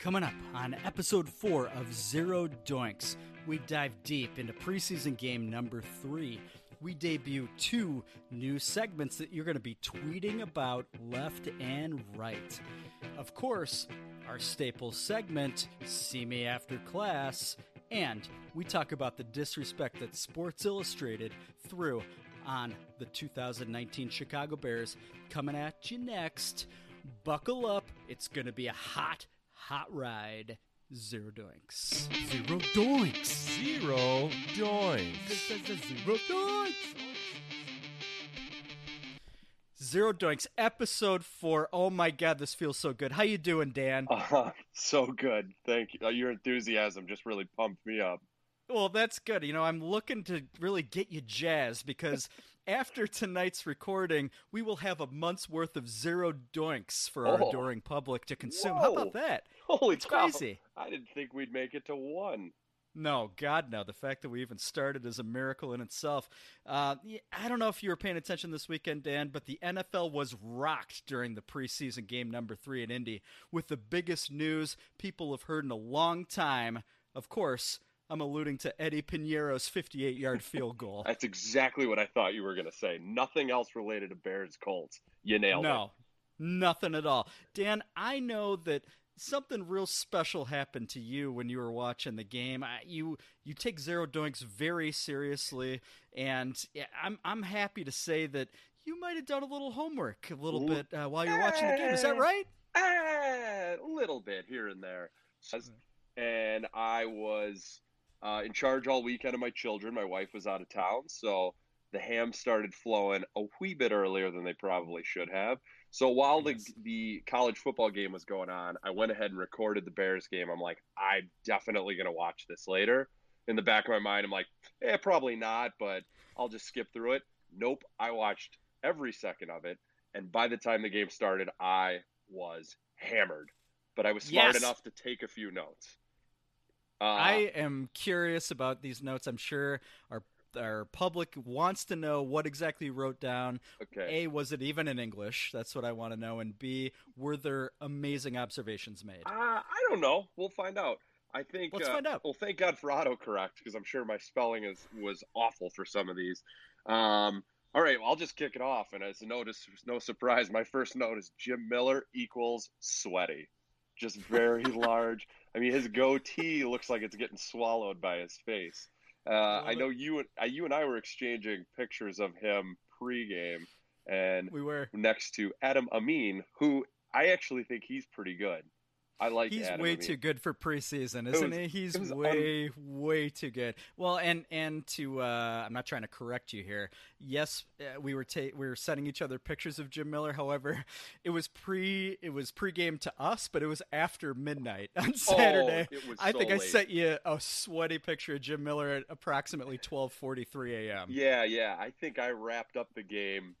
Coming up on episode four of Zero Doinks, we dive deep into preseason game number three. We debut two new segments that you're going to be tweeting about left and right. Of course, our staple segment, See Me After Class, and we talk about the disrespect that Sports Illustrated threw on the 2019 Chicago Bears. Coming at you next. Buckle up, it's going to be a hot Hot Ride. Zero doinks. Zero doinks. Zero doinks. Zero doinks. Zero doinks. Episode four. Oh my god, this feels so good. How you doing, Dan? Uh, huh. so good. Thank you. Uh, your enthusiasm just really pumped me up. Well, that's good. You know, I'm looking to really get you jazzed because after tonight's recording, we will have a month's worth of zero doinks for our Oh. adoring public to consume. How about that? Holy It's cow. crazy. I didn't think we'd make it to one. No, God, no. The fact that we even started is a miracle in itself. Uh, I don't know if you were paying attention this weekend, Dan, but the NFL was rocked during the preseason game number three in Indy with the biggest news people have heard in a long time. Of course, I'm alluding to Eddie Piñeiro's 58 yard field goal. That's exactly what I thought you were going to say. Nothing else related to Bears Colts. You nailed it. No, nothing at all. Dan, I know that something real special happened to you when you were watching the game. I, you you take zero doinks very seriously, and I'm I'm happy to say that you might have done a little homework a little Ooh. bit uh, while you were watching the game. Is that right? Ah, a little bit here and there. And I was uh, in charge all weekend of my children. My wife was out of town, so the ham started flowing a wee bit earlier than they probably should have. So while the the college football game was going on, I went ahead and recorded the Bears game. I'm like, I'm definitely gonna watch this later. In the back of my mind, I'm like, eh, probably not, but I'll just skip through it. Nope, I watched every second of it, and by the time the game started, I was hammered. But I was smart Yes. enough to take a few notes. Uh, I am curious about these notes. I'm sure our our public wants to know what exactly you wrote down. okay. A, was it even in English? That's what I want to know. And B, were there amazing observations made? Uh, I don't know. We'll find out. I think. Let's uh, find out. Well, thank God for autocorrect because I'm sure my spelling is was awful for some of these. Um, all right, well, I'll just kick it off. And as a notice, no surprise, my first note is Jim Miller equals sweaty, just very large. I mean, his goatee looks like it's getting swallowed by his face. Uh, I know you and uh, you and I were exchanging pictures of him pregame, and We were. next to Adam Amin, who I actually think he's pretty good. I like He's Adam way too good for preseason, isn't was- he? He's it was way, way too good. Well, and and to uh, I'm not trying to correct you here. Yes, uh, we were ta- we were sending each other pictures of Jim Miller. However, it was pre it was pregame to us, but it was after midnight on Saturday. Oh, it was I so think I sent you a sweaty picture of Jim Miller at approximately 12:43 a.m. Yeah, yeah. I think I wrapped up the game.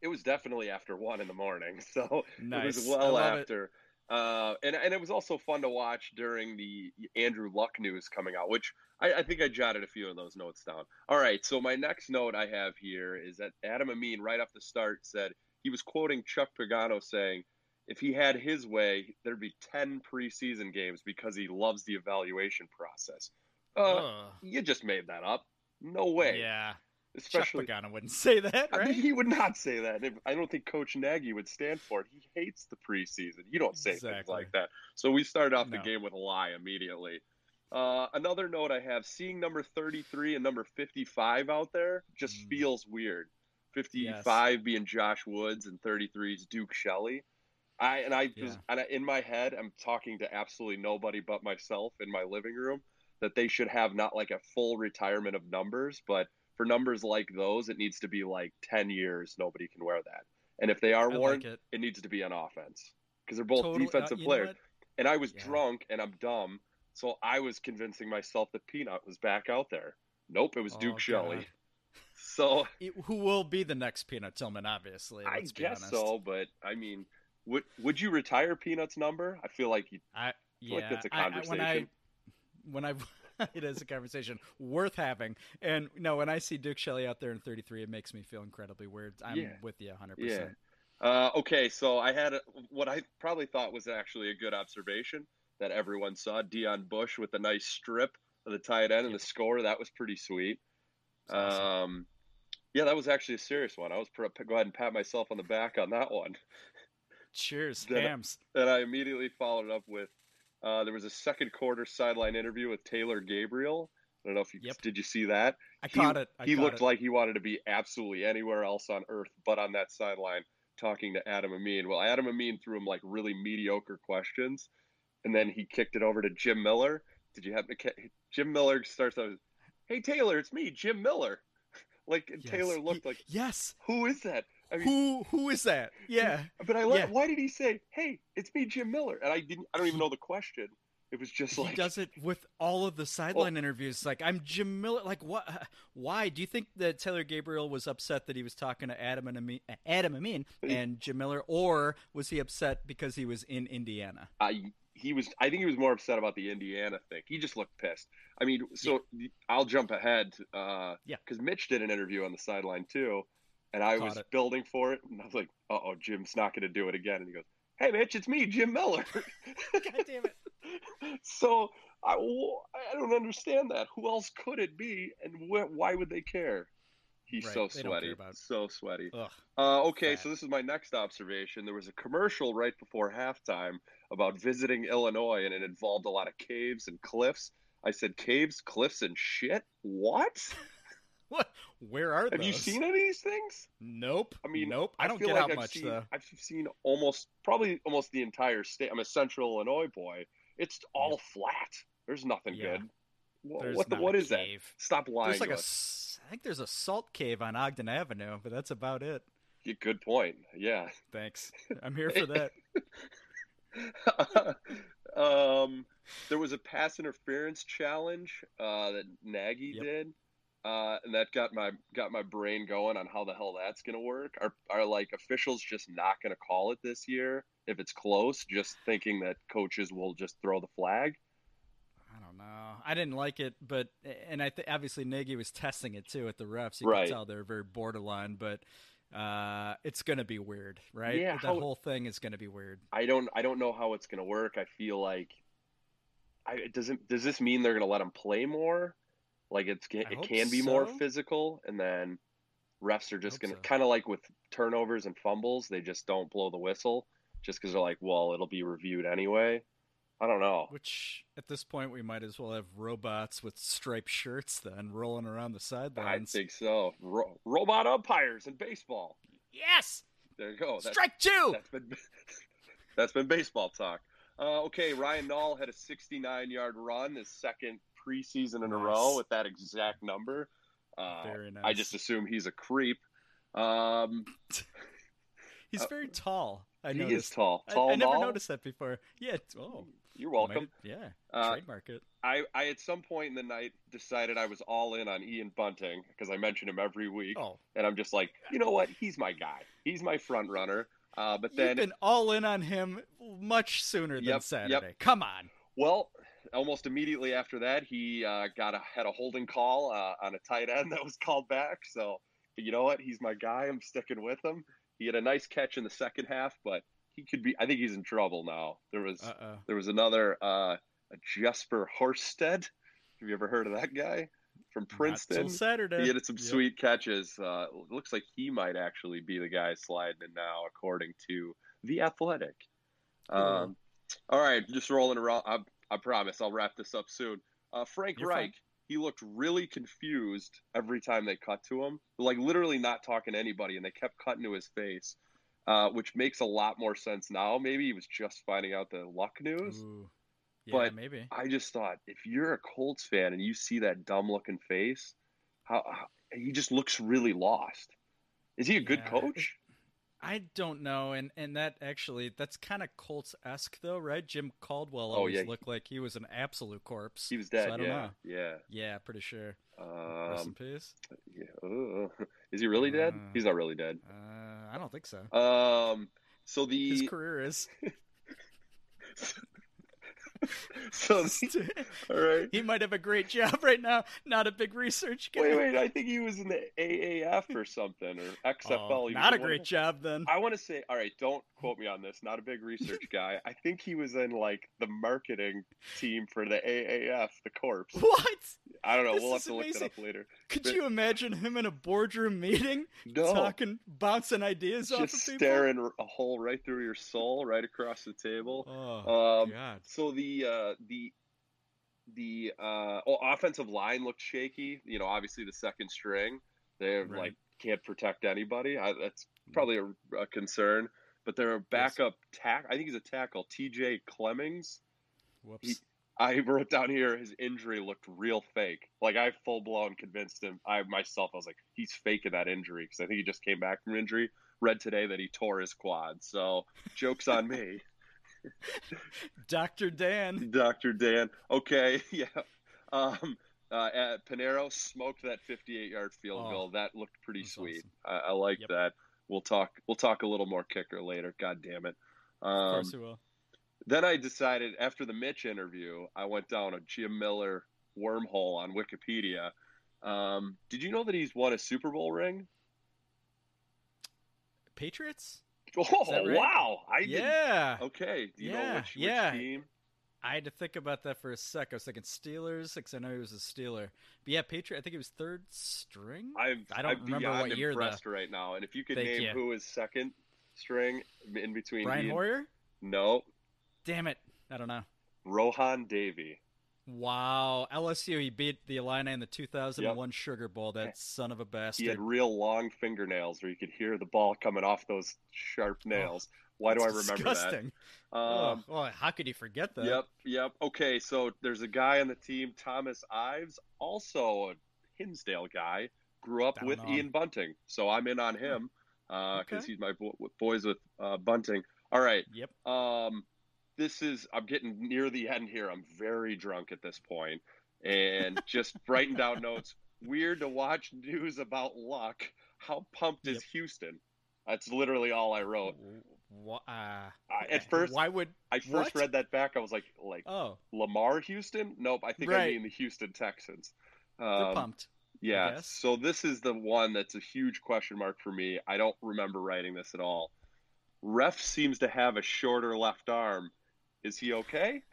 It was definitely after one in the morning, so it Nice. was I well after. it. Uh, and and it was also fun to watch during the Andrew Luck news coming out, which I, I think I jotted a few of those notes down. All right, so my next note I have here is that Adam Amin, right off the start, said he was quoting Chuck Pagano saying, "If he had his way, there'd be ten preseason games because he loves the evaluation process." Uh, Ugh. you just made that up. No way. yeah, Especially, Chuck Pagano wouldn't say that, I mean, he would not say that. I don't think Coach Nagy would stand for it. He hates the preseason. You don't say things like that. So we started off No. the game with a lie immediately. Uh, another note I have: seeing number thirty-three and number fifty-five out there just Mm. feels weird. Fifty-five being Josh Woods and 33 is Duke Shelley. I and I just and I, in my head, I'm talking to absolutely nobody but myself in my living room that they should have not like a full retirement of numbers, but for numbers like those, it needs to be like 10 years. Nobody can wear that. And if they are I worn, like it. it needs to be on offense because they're both Totally- uh, defensive know players. and I was Yeah. drunk and I'm dumb, so I was convincing myself that Peanut was back out there. Nope, it was Oh, Duke Shelley. So It- who will be the next Peanut Tillman? Obviously, I guess so, but I mean, would would you retire Peanut's number? I feel like you, I feel yeah, like that's a I- I- conversation. when I when I it is a conversation worth having. And no, when I see Duke Shelley out there in 33, it makes me feel incredibly weird. I'm Yeah. with you 100. Yeah. percent Uh, okay, so I had a, what I probably thought was actually a good observation that everyone saw. Deon Bush with a nice strip of the tight end and Yep. the score. That was pretty sweet. Awesome. Um, yeah, that was actually a serious one. I was pr- go ahead and pat myself on the back on that one. Cheers, then- Hamm's. And I immediately followed up with uh, there was a second quarter sideline interview with Taylor Gabriel. I don't know if you Yep. did you see that. I he- caught it. I he caught looked it. like he wanted to be absolutely anywhere else on earth but on that sideline talking to Adam Amin. Well, Adam Amin threw him like really mediocre questions, and then he kicked it over to Jim Miller. Did you happen to ca- Jim Miller starts out, "Hey Taylor, it's me, Jim Miller." like Yes. Taylor looked He- like, yes. "Who is that?" I mean, Who who is that? Yeah. but I like. yeah. Why did he say, "Hey, it's me, Jim Miller"? And I didn't. I don't even know the question. It was just he like, does it with all of the sideline interviews. Like I'm Jim Miller. Like what? Why do you think that Taylor Gabriel was upset that he was talking to Adam and Amin, Adam Amin and Jim Miller, or was he upset because he was in Indiana? I he was I think he was more upset about the Indiana thing. He just looked pissed. I mean, so I'll jump ahead uh Yeah. cuz Mitch did an interview on the sideline too and I Caught was it. building for it and I was like, "Uh-oh, Jim's not going to do it again." And he goes, "Hey Mitch, it's me, Jim Miller." God damn it! so I, I don't understand that. Who else could it be and wh- why would they care? He's Right, so they don't sweaty. So sweaty. Ugh. Uh, okay, Fat. so this is my next observation. There was a commercial right before halftime about visiting Illinois, and it involved a lot of caves and cliffs. I said, caves, cliffs, and shit? What? What? Where are they? Have those? you seen any of these things? Nope. I mean, nope. I don't feel get like out I've much seen, though. I've seen almost, probably almost the entire state. I'm a central Illinois boy. It's all flat. There's nothing Yeah. good. There's what the, what that? cave. Stop lying. There's like a, us. I think there's a salt cave on Ogden Avenue, but that's about it. Yeah, Good point. Yeah. Thanks. I'm here for that. um, there was a pass interference challenge uh, that Nagy Yep. did, uh, and that got my got my brain going on how the hell that's going to work. Are are like officials just not going to call it this year if it's close, just thinking that coaches will just throw the flag? I don't know. I didn't like it, but and I th- obviously Nagy was testing it too at the refs. You Right. can tell they're very borderline, but uh, it's going to be weird, right? Yeah, the whole thing is going to be weird. I don't I don't know how it's going to work. I feel like I doesn't does this mean they're going to let them play more? Like it's it can be more physical and then refs are just going to so. kind of like with turnovers and fumbles, they just don't blow the whistle just cuz they're like, well, it'll be reviewed anyway. I don't know. Which at this point we might as well have robots with striped shirts then rolling around the sidelines. I think so. Ro- robot umpires in baseball. yes, There you go. That's, strike two. that's been that's been baseball talk. Uh, okay, Ryan Nall had a 69-yard run, his second preseason in a row with that exact number. Uh, Very nice. I just assume he's a creep. Um, He's uh, very tall. I he noticed. is tall. Tall I, never Nall? noticed that before. Yeah. Oh, You're welcome. have- yeah. Uh, trademark it. I, I at some point in the night decided I was all in on Ian Bunting because I mention him every week, Oh, and I'm just like, you know what? He's my guy. He's my front runner. Uh, but you've then been all in on him much sooner than Yep, yep. Saturday. Come on. Well, almost immediately after that, he uh, got a had a holding call uh, on a tight end that was called back. So, you know what? He's my guy. I'm sticking with him. He had a nice catch in the second half, but he could be. I think he's in trouble now. There was Uh oh. there was another uh, a Jesper Horsted. Have you ever heard of that guy from Princeton? Saturday. He had some Yep. sweet catches. Uh, looks like he might actually be the guy sliding in now, according to the Athletic. Um, all right, just rolling around. I, I promise I'll wrap this up soon. Uh, Frank You're Reich, fine. he looked really confused every time they cut to him, like literally not talking to anybody, and they kept cutting to his face, uh, which makes a lot more sense now. Maybe he was just finding out the luck news. Ooh. Yeah, But- maybe. I just thought if you're a Colts fan and you see that dumb looking face, how, how he just looks really lost. Is he a good coach? I don't know, and and that actually that's kind of Colts esque though, right? Jim Caldwell Oh, always yeah. looked like he was an absolute corpse. He was dead. So I don't yeah, know. yeah. Yeah, pretty sure. Rest in Um, peace. yeah. Ugh. Is he really dead? Uh, He's not really dead. Uh, I don't think so. Um. So the His career is. so all right. he might have a great job right now. Not a big research guy. Wait, wait. I think he was in the AAF or something or XFL. Oh, not a great of- job then. I want to say, all right, don't quote me on this. Not a big research guy. I think he was in like the marketing team for the AAF, the Corps. What? I don't know. This we'll have to look amazing. it up later. Could you imagine him in a boardroom meeting, No, talking, bouncing ideas off of just people? staring a hole right through your soul, right across the table. Oh Um, God. So the uh, the the uh, oh, offensive line looked shaky. You know, obviously the second string, they Right. like can't protect anybody. I, that's probably a, a concern. But their backup tack, I think he's a tackle, T.J. Clemmings. Whoops. he- I wrote down here his injury looked real fake. Like I full blown convinced him. I myself, I was like, he's faking that injury because I think he just came back from injury. Read today that he tore his quad. So jokes on me. Dr. Dan. Dr. Dan. Okay, yeah. Um, uh, at Piñeiro smoked that 58-yard field Oh, goal. That looked pretty sweet. awesome. I, I like Yep. that. We'll talk. We'll talk a little more kicker later. God damn it. Of Um, course he will. Then I decided after the Mitch interview, I went down a Jim Miller wormhole on Wikipedia. Um, did you know that he's won a Super Bowl ring? Patriots? Oh right? wow! I didn't- Yeah. Okay. Do you know Yeah, which, which yeah. team? I had to think about that for a sec. I was thinking Steelers because I know he was a Steeler. But yeah, Patriot. I think he was third string. I'm, I don't I'm remember what year, impressed right now. And if you could Thank name you. who is second string in between Brian he and- Hoyer. No, Damn it! I don't know. Rohan Davey. Wow, LSU. He beat the Illini in the 2001 Sugar Bowl. That son of a bastard. He had real long fingernails where you could hear the ball coming off those sharp nails. Why do I remember disgusting. that? Um, oh, well, how could you forget that? Yep, yep. Okay, so there's a guy on the team, Thomas Ives, also a Hinsdale guy, grew up Don't with know Ian Bunting, so I'm in on him because Okay. he's my bo- boys with uh, Bunting. All right, Yep. um, this is I'm getting near the end here. I'm very drunk at this point, and just writing down notes. Weird to watch news about luck. How pumped is Yep. Houston? That's literally all I wrote. Wha- uh, I, at first, why would? I first what? read that back. I was like, like Oh, Lamar Houston? Nope, I think I mean the Houston Texans. they're Um, pumped. yeah, so this is the one that's a huge question mark for me. I don't remember writing this at all. Ref seems to have a shorter left arm. Is he okay?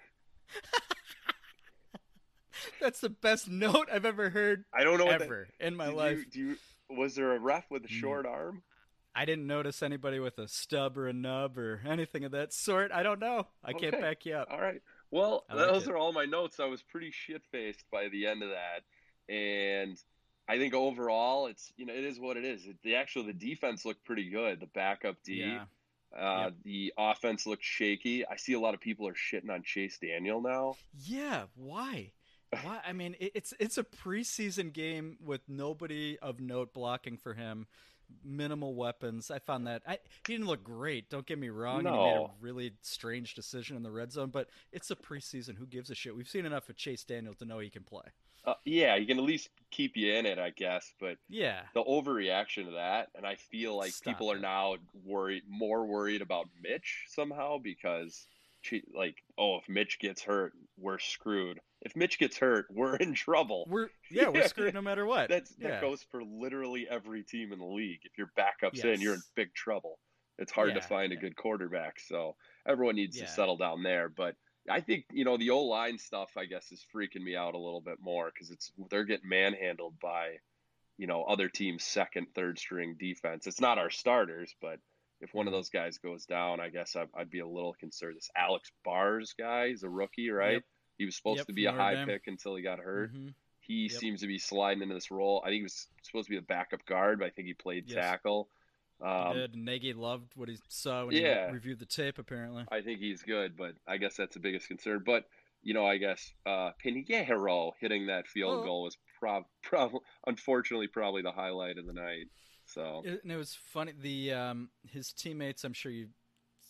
That's the best note I've ever heard I don't know what that- ever in my did life. You, do you, was there a ref with a Mm. short arm? I didn't notice anybody with a stub or a nub or anything of that sort. I don't know. I can't back you up. All right. Well, like those it. are all my notes. I was pretty shit faced by the end of that, and I think overall, it's you know it is what it is. It, the actual the defense looked pretty good. The backup D, Yeah. Uh, Yep. the offense looked shaky. I see a lot of people are shitting on Chase Daniel now. Yeah. Why? Why? I mean, it, it's it's a preseason game with nobody of note blocking for him. Minimal weapons. I found that I, he didn't look great. Don't get me wrong. and He made a really strange decision in the red zone, but it's a preseason. Who gives a shit? We've seen enough of Chase Daniel to know he can play. Uh, yeah, you can at least keep you in it, I guess. But Yeah. the overreaction to that, and I feel like Stop people are now worried, more worried about Mitch somehow because, che- like, oh, if Mitch gets hurt, we're screwed. If Mitch gets hurt, we're in trouble. We're yeah, we're screwed no matter what. That's yeah. that goes for literally every team in the league. If your backup's in, you're in big trouble. It's hard to Yeah, find a good quarterback, so everyone needs Yeah. to settle down there. But I think you know the O line stuff. I guess is freaking me out a little bit more because it's they're getting manhandled by you know other teams' second, third string defense. It's not our starters, but if one of Mhm. those guys goes down, I guess I'd, I'd be a little concerned. This Alex Bars guy, he's a rookie, right? Yep. He was supposed Yep, to be a high pick until he got hurt. Mhm. He Yep. seems to be sliding into this role. I think he was supposed to be a backup guard, but I think he played Yes. tackle. Um, did. Nagy loved what he saw when Yeah. he reviewed the tape. Apparently, I think he's good, but I guess that's the biggest concern. But you know, I guess uh, Piñeiro hitting that field Oh. goal was prob, prob- unfortunately probably the highlight of the night. So It, and it was funny. The um, his teammates. I'm sure you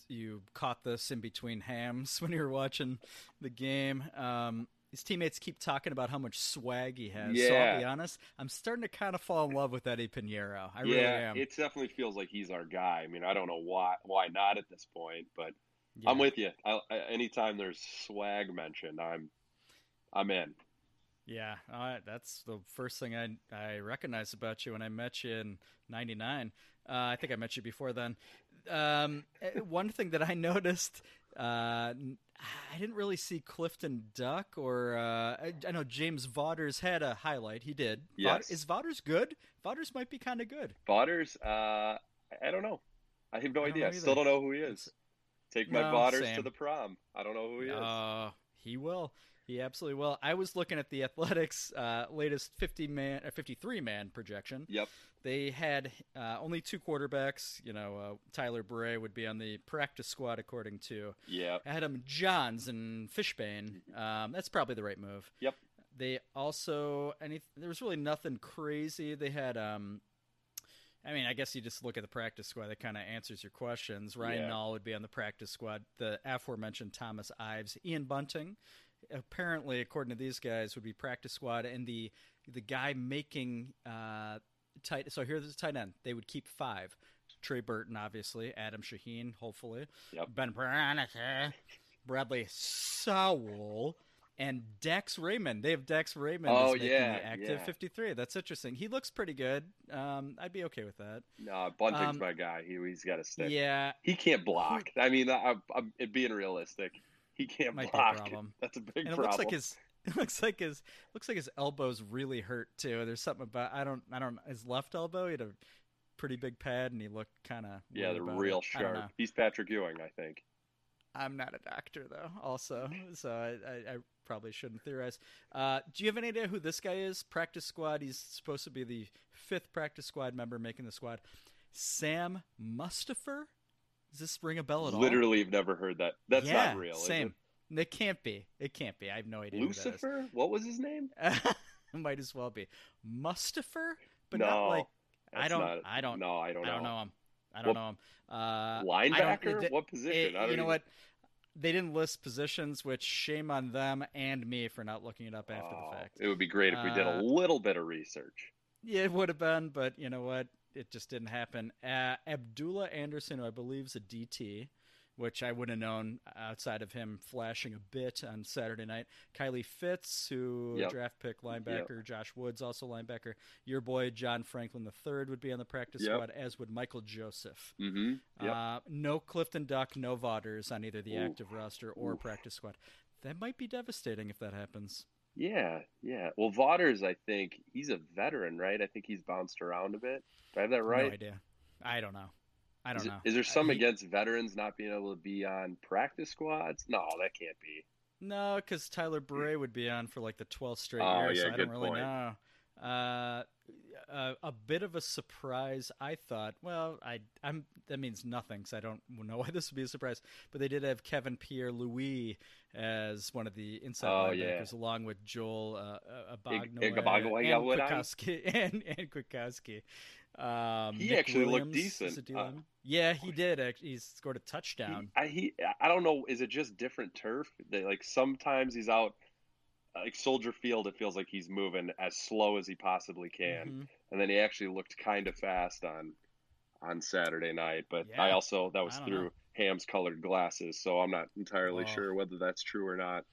you caught this in between Hamm's when you were watching the game. Um, his teammates keep talking about how much swag he has. So I'll be honest, I'm starting to kind of fall in love with Eddie Piñeiro. I yeah, really am. it definitely feels like he's our guy. I mean, I don't know why why not at this point, but Yeah. I'm with you. I, I, anytime there's swag mentioned, I'm I'm in. Yeah, uh, that's the first thing I I recognized about you when I met you in '99. Uh, I think I met you before then. Um, eh, one thing that I noticed, uh, I didn't really see Clifton Duck or uh, I, I know James Vaughters had a highlight. He did. Yes. is Vaughters good? Vaughters might be kind of good. Botters, uh, I don't know. I have no I idea. I still don't know who he is. Take my No, Botters to the prom. I don't know who he is. Uh, he will. He absolutely will. I was looking at the Athletics' uh, latest 50 man, uh, 53 man projection. Yep. They had uh, only two quarterbacks. You know, uh, Tyler Bray would be on the practice squad, according to Yeah. Adam Jahns and Fishbain. Um, that's probably the right move. Yep. They also any there was really nothing crazy. They had um I mean, I guess you just look at the practice squad that kind of answers your questions. Ryan Yeah. Nall would be on the practice squad. The aforementioned Thomas Ives, Ian Bunting, apparently according to these guys would be practice squad and the the guy making uh tight so here's the tight end. They would keep 5. Trey Burton obviously, Adam Shaheen hopefully. Yep. Ben Braunecker, Bradley Sowell, and Dax Raymond. They have Dax Raymond Oh, yeah, the active yeah. 53. That's interesting. He looks pretty good. Um, I'd be okay with that. No, Bunting's Um, my guy. He he's got to stick. Yeah, He can't block. I mean, I, I'm, I'm being realistic. He can't Might block. problem. That's a big and it problem. looks like his it looks like his looks like his elbows really hurt too. There's something about I don't I don't his left elbow. He had a pretty big pad and he looked kind of yeah, they're real sharp. He's Patrick Ewing, I think. I'm not a doctor though, also, so I, I, I probably shouldn't theorize. Uh, do you have any idea who this guy is? Practice squad. He's supposed to be the fifth practice squad member making the squad. Sam Mustipher. Does this ring a bell at all? Literally, have never heard that. That's yeah, not real. Same. It can't be. It can't be. I have no it? idea. who that is. Lucifer? What was his name? Might as well be Mustipher, but no, not like I don't. not- I don't. No, I don't I know. don't know him. I don't What- know him. Uh, Linebacker? it- what position? it- I don't you know even- what? They didn't list positions, which shame on them and me for not looking it up after Oh, the fact. It would be great if we did Uh, a little bit of research. Yeah, it would have been, but you know what? It just didn't happen. Uh, Abdullah Anderson, who I believe is a DT, which I wouldn't have known outside of him flashing a bit on Saturday night. Kylie Fitts, who Yep. draft pick linebacker. Josh Woods, also linebacker. Your boy John Franklin III would be on the practice Yep. squad, as would Michael Joseph. Mm-hmm. Yep. Uh, no Clifton Duck, no Vaughters on either the Oof. active roster or Oof. practice squad. That might be devastating if that happens. Yeah, yeah. Well, Vaughters, I think he's a veteran, right? I think he's bounced around a bit. Do I have that right? No idea. I don't know. I don't is, know. is there some he- against veterans not being able to be on practice squads? No, that can't be. No, because Tyler Bray would be on for like the 12th straight Oh, year, yeah, so I don't really point. know. Uh, a, a bit of a surprise, I thought. Well, I I'm that means nothing because I don't know why this would be a surprise. But they did have Kevin Pierre Louis as one of the inside Oh, yeah. linebackers, along with Joel uh, uh, Ig- Abognoy Igabogwe, yeah, and would I? Kwiatkowski and and Kwiatkowski. Um, He Nick actually looked Williams is decent. Uh, yeah, he did. act- He scored a He, touchdown. I, he, I don't know. Is it just different turf? They, like sometimes he's out, like Soldier Field. It feels like he's moving as slow as he possibly can, Mhm. And then he actually looked kind of fast on on Saturday night. But I also that was through know. Hamm's colored glasses, so I'm not entirely Oh. sure whether that's true or not.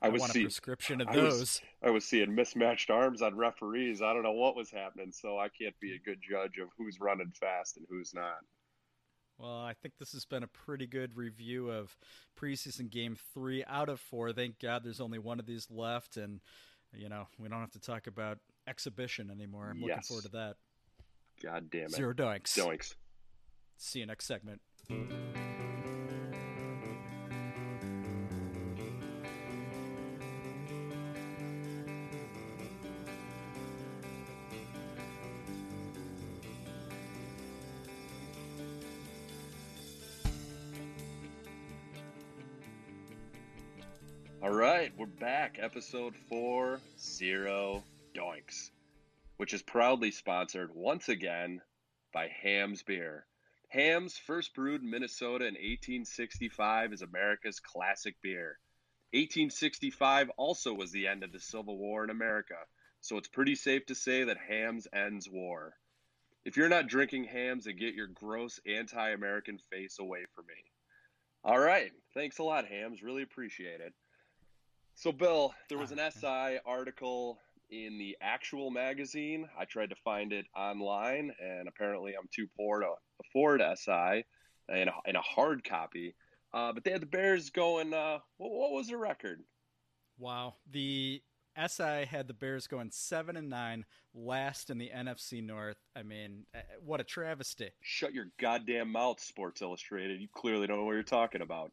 I, I was want a see, prescription of I was- those. I was seeing mismatched arms on referees. I don't know what was happening, so I can't be a good judge of who's running fast and who's not. Well, I think this has been a pretty good review of preseason game three out of four. Thank God there's only one of these left, and you know we don't have to talk about exhibition anymore. I'm looking forward to that. God damn it. Zero doinks. Doinks. See you next segment. All right, we're back. Episode four, Zero Doinks, which is proudly sponsored once again by Hamm's Beer. Hamm's, first brewed in Minnesota in 1865, is America's classic beer. 1865 also was the end of the Civil War in America, so it's pretty safe to say that Hamm's ends war. If you're not drinking Hamm's, then get your gross anti American face away from me. All right. Thanks a lot, Hamm's. Really appreciate it. So, Bill, there was an ah. SI article in the actual magazine. I tried to find it online, and apparently I'm too poor to afford SI in a, in a hard copy. Uh, but they had the Bears going. Uh, what, what was the record? Wow, the SI had the Bears going seven and nine, last in the NFC North. I mean, uh, what a travesty! Shut your goddamn mouth, Sports Illustrated. You clearly don't know what you're talking about.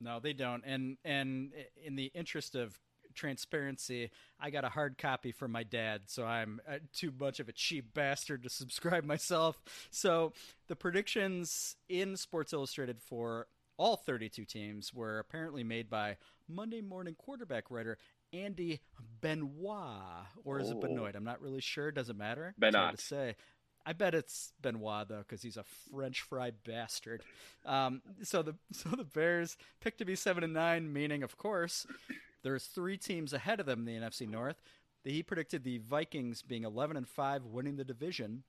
No, they don't. And and in the interest of transparency, I got a hard copy from my dad, so I'm uh, too much of a cheap bastard to subscribe myself. So the predictions in Sports Illustrated for all 32 teams were apparently made by Monday morning quarterback writer Andy Benoit, or is oh. it Benoit? I'm not really sure. Doesn't matter. Benoit. to say. I bet it's Benoit though, because he's a French fry bastard. Um, so the so the Bears picked to be seven and nine, meaning of course there's three teams ahead of them in the NFC North. He predicted the Vikings being 11 and 5, winning the division.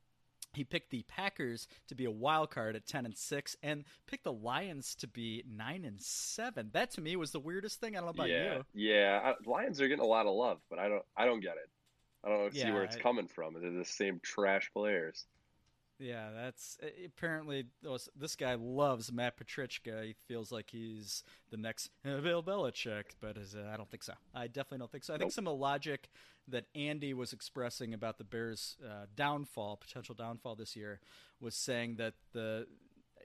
He picked the Packers to be a wild card at 10 and 6 and picked the Lions to be 9 and 7. That to me was the weirdest thing. I don't know about yeah, you. Yeah, Lions are getting a lot of love, but I don't I don't get it. I don't yeah, see where it's coming from. They're the same trash players. Yeah, that's apparently this guy loves Matt Patricia. He feels like he's the next Bill Belichick, but is, uh, I don't think so. I definitely don't think so. I nope. think some of the logic that Andy was expressing about the Bears' uh, downfall, potential downfall this year, was saying that the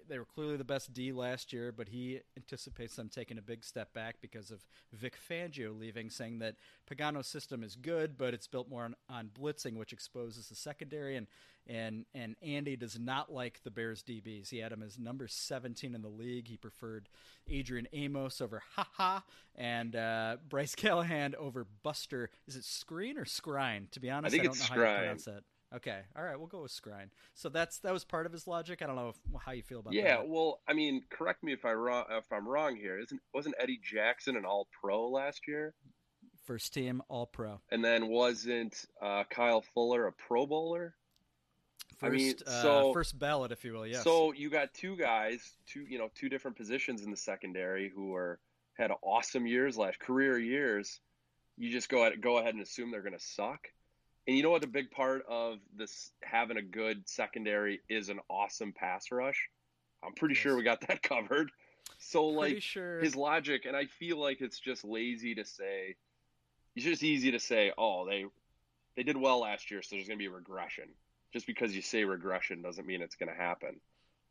they were clearly the best D last year, but he anticipates them taking a big step back because of Vic Fangio leaving, saying that Pagano's system is good, but it's built more on, on blitzing, which exposes the secondary. And, and, and Andy does not like the Bears DBs. He had him as number 17 in the league. He preferred Adrian Amos over Haha and uh, Bryce Callahan over Buster. Is it Screen or Skrine? To be honest, I, think I don't know Skrine. how you pronounce that. Okay, all right, we'll go with Skrine. So that's that was part of his logic. I don't know if, how you feel about yeah, that. Yeah, well, I mean, correct me if I wrong if I'm wrong here. Isn't wasn't Eddie Jackson an All Pro last year? First team All Pro. And then wasn't uh, Kyle Fuller a Pro Bowler? First, I mean, uh, so first ballot, if you will. Yes. So you got two guys, two you know, two different positions in the secondary who are had awesome years last career years. You just go ahead go ahead and assume they're going to suck and you know what? A big part of this having a good secondary is an awesome pass rush. I'm pretty yes. sure we got that covered. So like sure. his logic, and I feel like it's just lazy to say. It's just easy to say, oh, they they did well last year, so there's going to be a regression. Just because you say regression doesn't mean it's going to happen.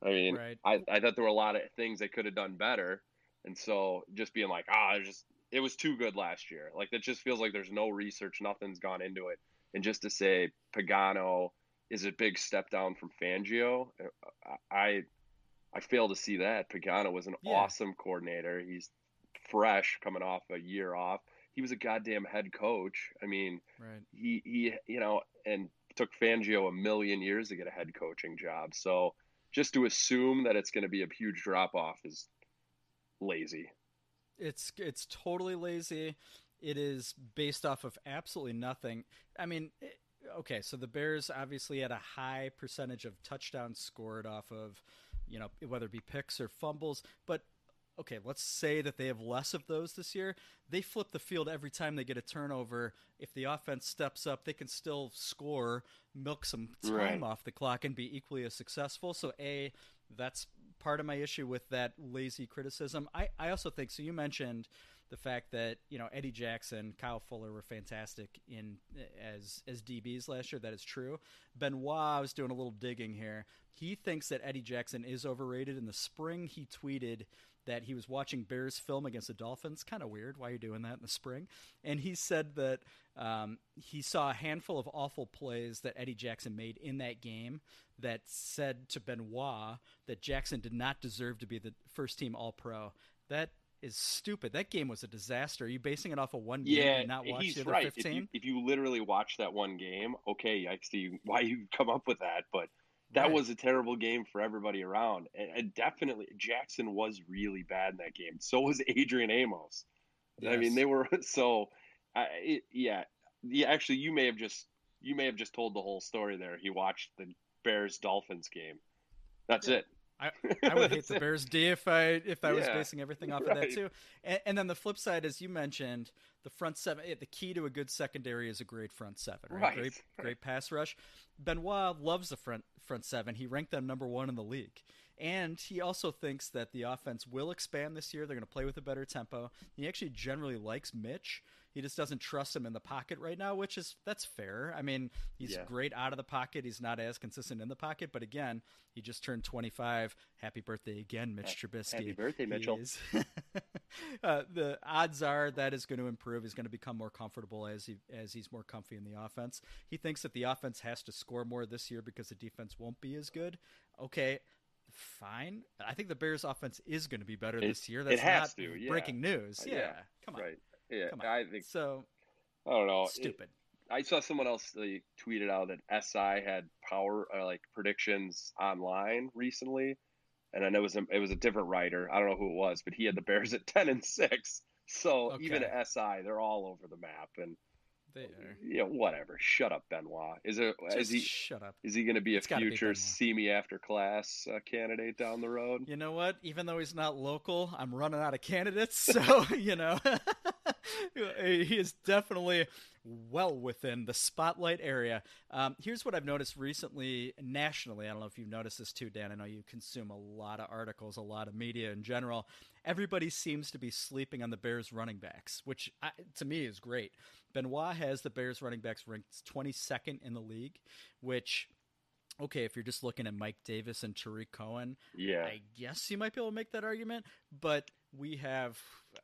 I mean, right. I, I thought there were a lot of things they could have done better, and so just being like, ah, oh, just it was too good last year. Like it just feels like there's no research, nothing's gone into it and just to say Pagano is a big step down from Fangio, I I fail to see that. Pagano was an yeah. awesome coordinator. He's fresh coming off a year off. He was a goddamn head coach. I mean, right. he he you know, and took Fangio a million years to get a head coaching job. So just to assume that it's going to be a huge drop off is lazy. It's it's totally lazy. It is based off of absolutely nothing. I mean, eh, okay, so the Bears obviously had a high percentage of touchdowns scored off of, you know, whether it be picks or fumbles, but okay, let's say that they have less of those this year. They flip the field every time they get a turnover. If the offense steps up, they can still score, milk some time right. off the clock, and be equally as successful. So, A, that's part of my issue with that lazy criticism. I, I also think so. You mentioned the fact that you know Eddie Jackson, Kyle Fuller were fantastic in as as DBs last year. That is true. Benoit, I was doing a little digging here. He thinks that Eddie Jackson is overrated. In the spring, he tweeted that he was watching Bears film against the Dolphins. Kind of weird. Why are you doing that in the spring? And he said that um, he saw a handful of awful plays that Eddie Jackson made in that game that said to Benoit that Jackson did not deserve to be the first team All Pro. That is stupid. That game was a disaster. Are you basing it off of one game yeah, and not watch he's the other right. 15? If you, if you literally watch that one game, okay, I see why you come up with that, but that Right. was a terrible game for everybody around. And, and definitely, Jackson was really bad in that game. So was Adrian Amos. I mean, they were so. I it, yeah, yeah. Actually, you may have just you may have just told the whole story there. He watched the Bears Dolphins game. That's Yeah. it. I, I would hate the. Bears D if I if I was basing everything off of that too. And, and then the flip side, as you mentioned, the front seven. eh, The key to a good secondary is a great front seven, right? Right, Great, right. great pass rush. Benoit loves the front front seven. He ranked them number one in the league, and he also thinks that the offense will expand this year. They're going to play with a better tempo. He actually generally likes Mitch. He just doesn't trust him in the pocket right now, which is that's fair. I mean, he's Yeah. great out of the pocket. He's not as consistent in the pocket, but again, he just turned 25. Happy birthday again, Mitch Trubisky. happy birthday, He Mitchell. uh, the odds are that is going to improve. He's going to become more comfortable as he as he's more comfy in the offense. He thinks that the offense has to score more this year because the defense won't be as good. Okay, fine. I think the Bears' offense is going to be better It- this year. it That's has not to, yeah. breaking news. Uh, Yeah, yeah, come on, Right. Yeah. I think So I don't know. It- stupid. I saw someone else like, tweeted out that SI had power uh, like predictions online recently, and I know it was a, it was a different writer. I don't know who it was, but he had the Bears at ten and six. So even at SI, they're all over the map, and They are. you know whatever. Shut up, Benoit. Is it is Just he shut up. is he going to be a It's be future Benoit. see me after class uh, candidate down the road? You know what? Even though he's not local, I'm running out of candidates. So, you know, he is definitely well within the spotlight area. Um, here's what I've noticed recently nationally. I don't know if you've noticed this too, Dan. I know you consume a lot of articles, a lot of media in general. Everybody seems to be sleeping on the Bears running backs, which I, to me is great. Benoit has the Bears running backs ranked 22nd in the league, which okay, if you're just looking at Mike Davis and Tarik Cohen, Yeah, I guess you might be able to make that argument, but we have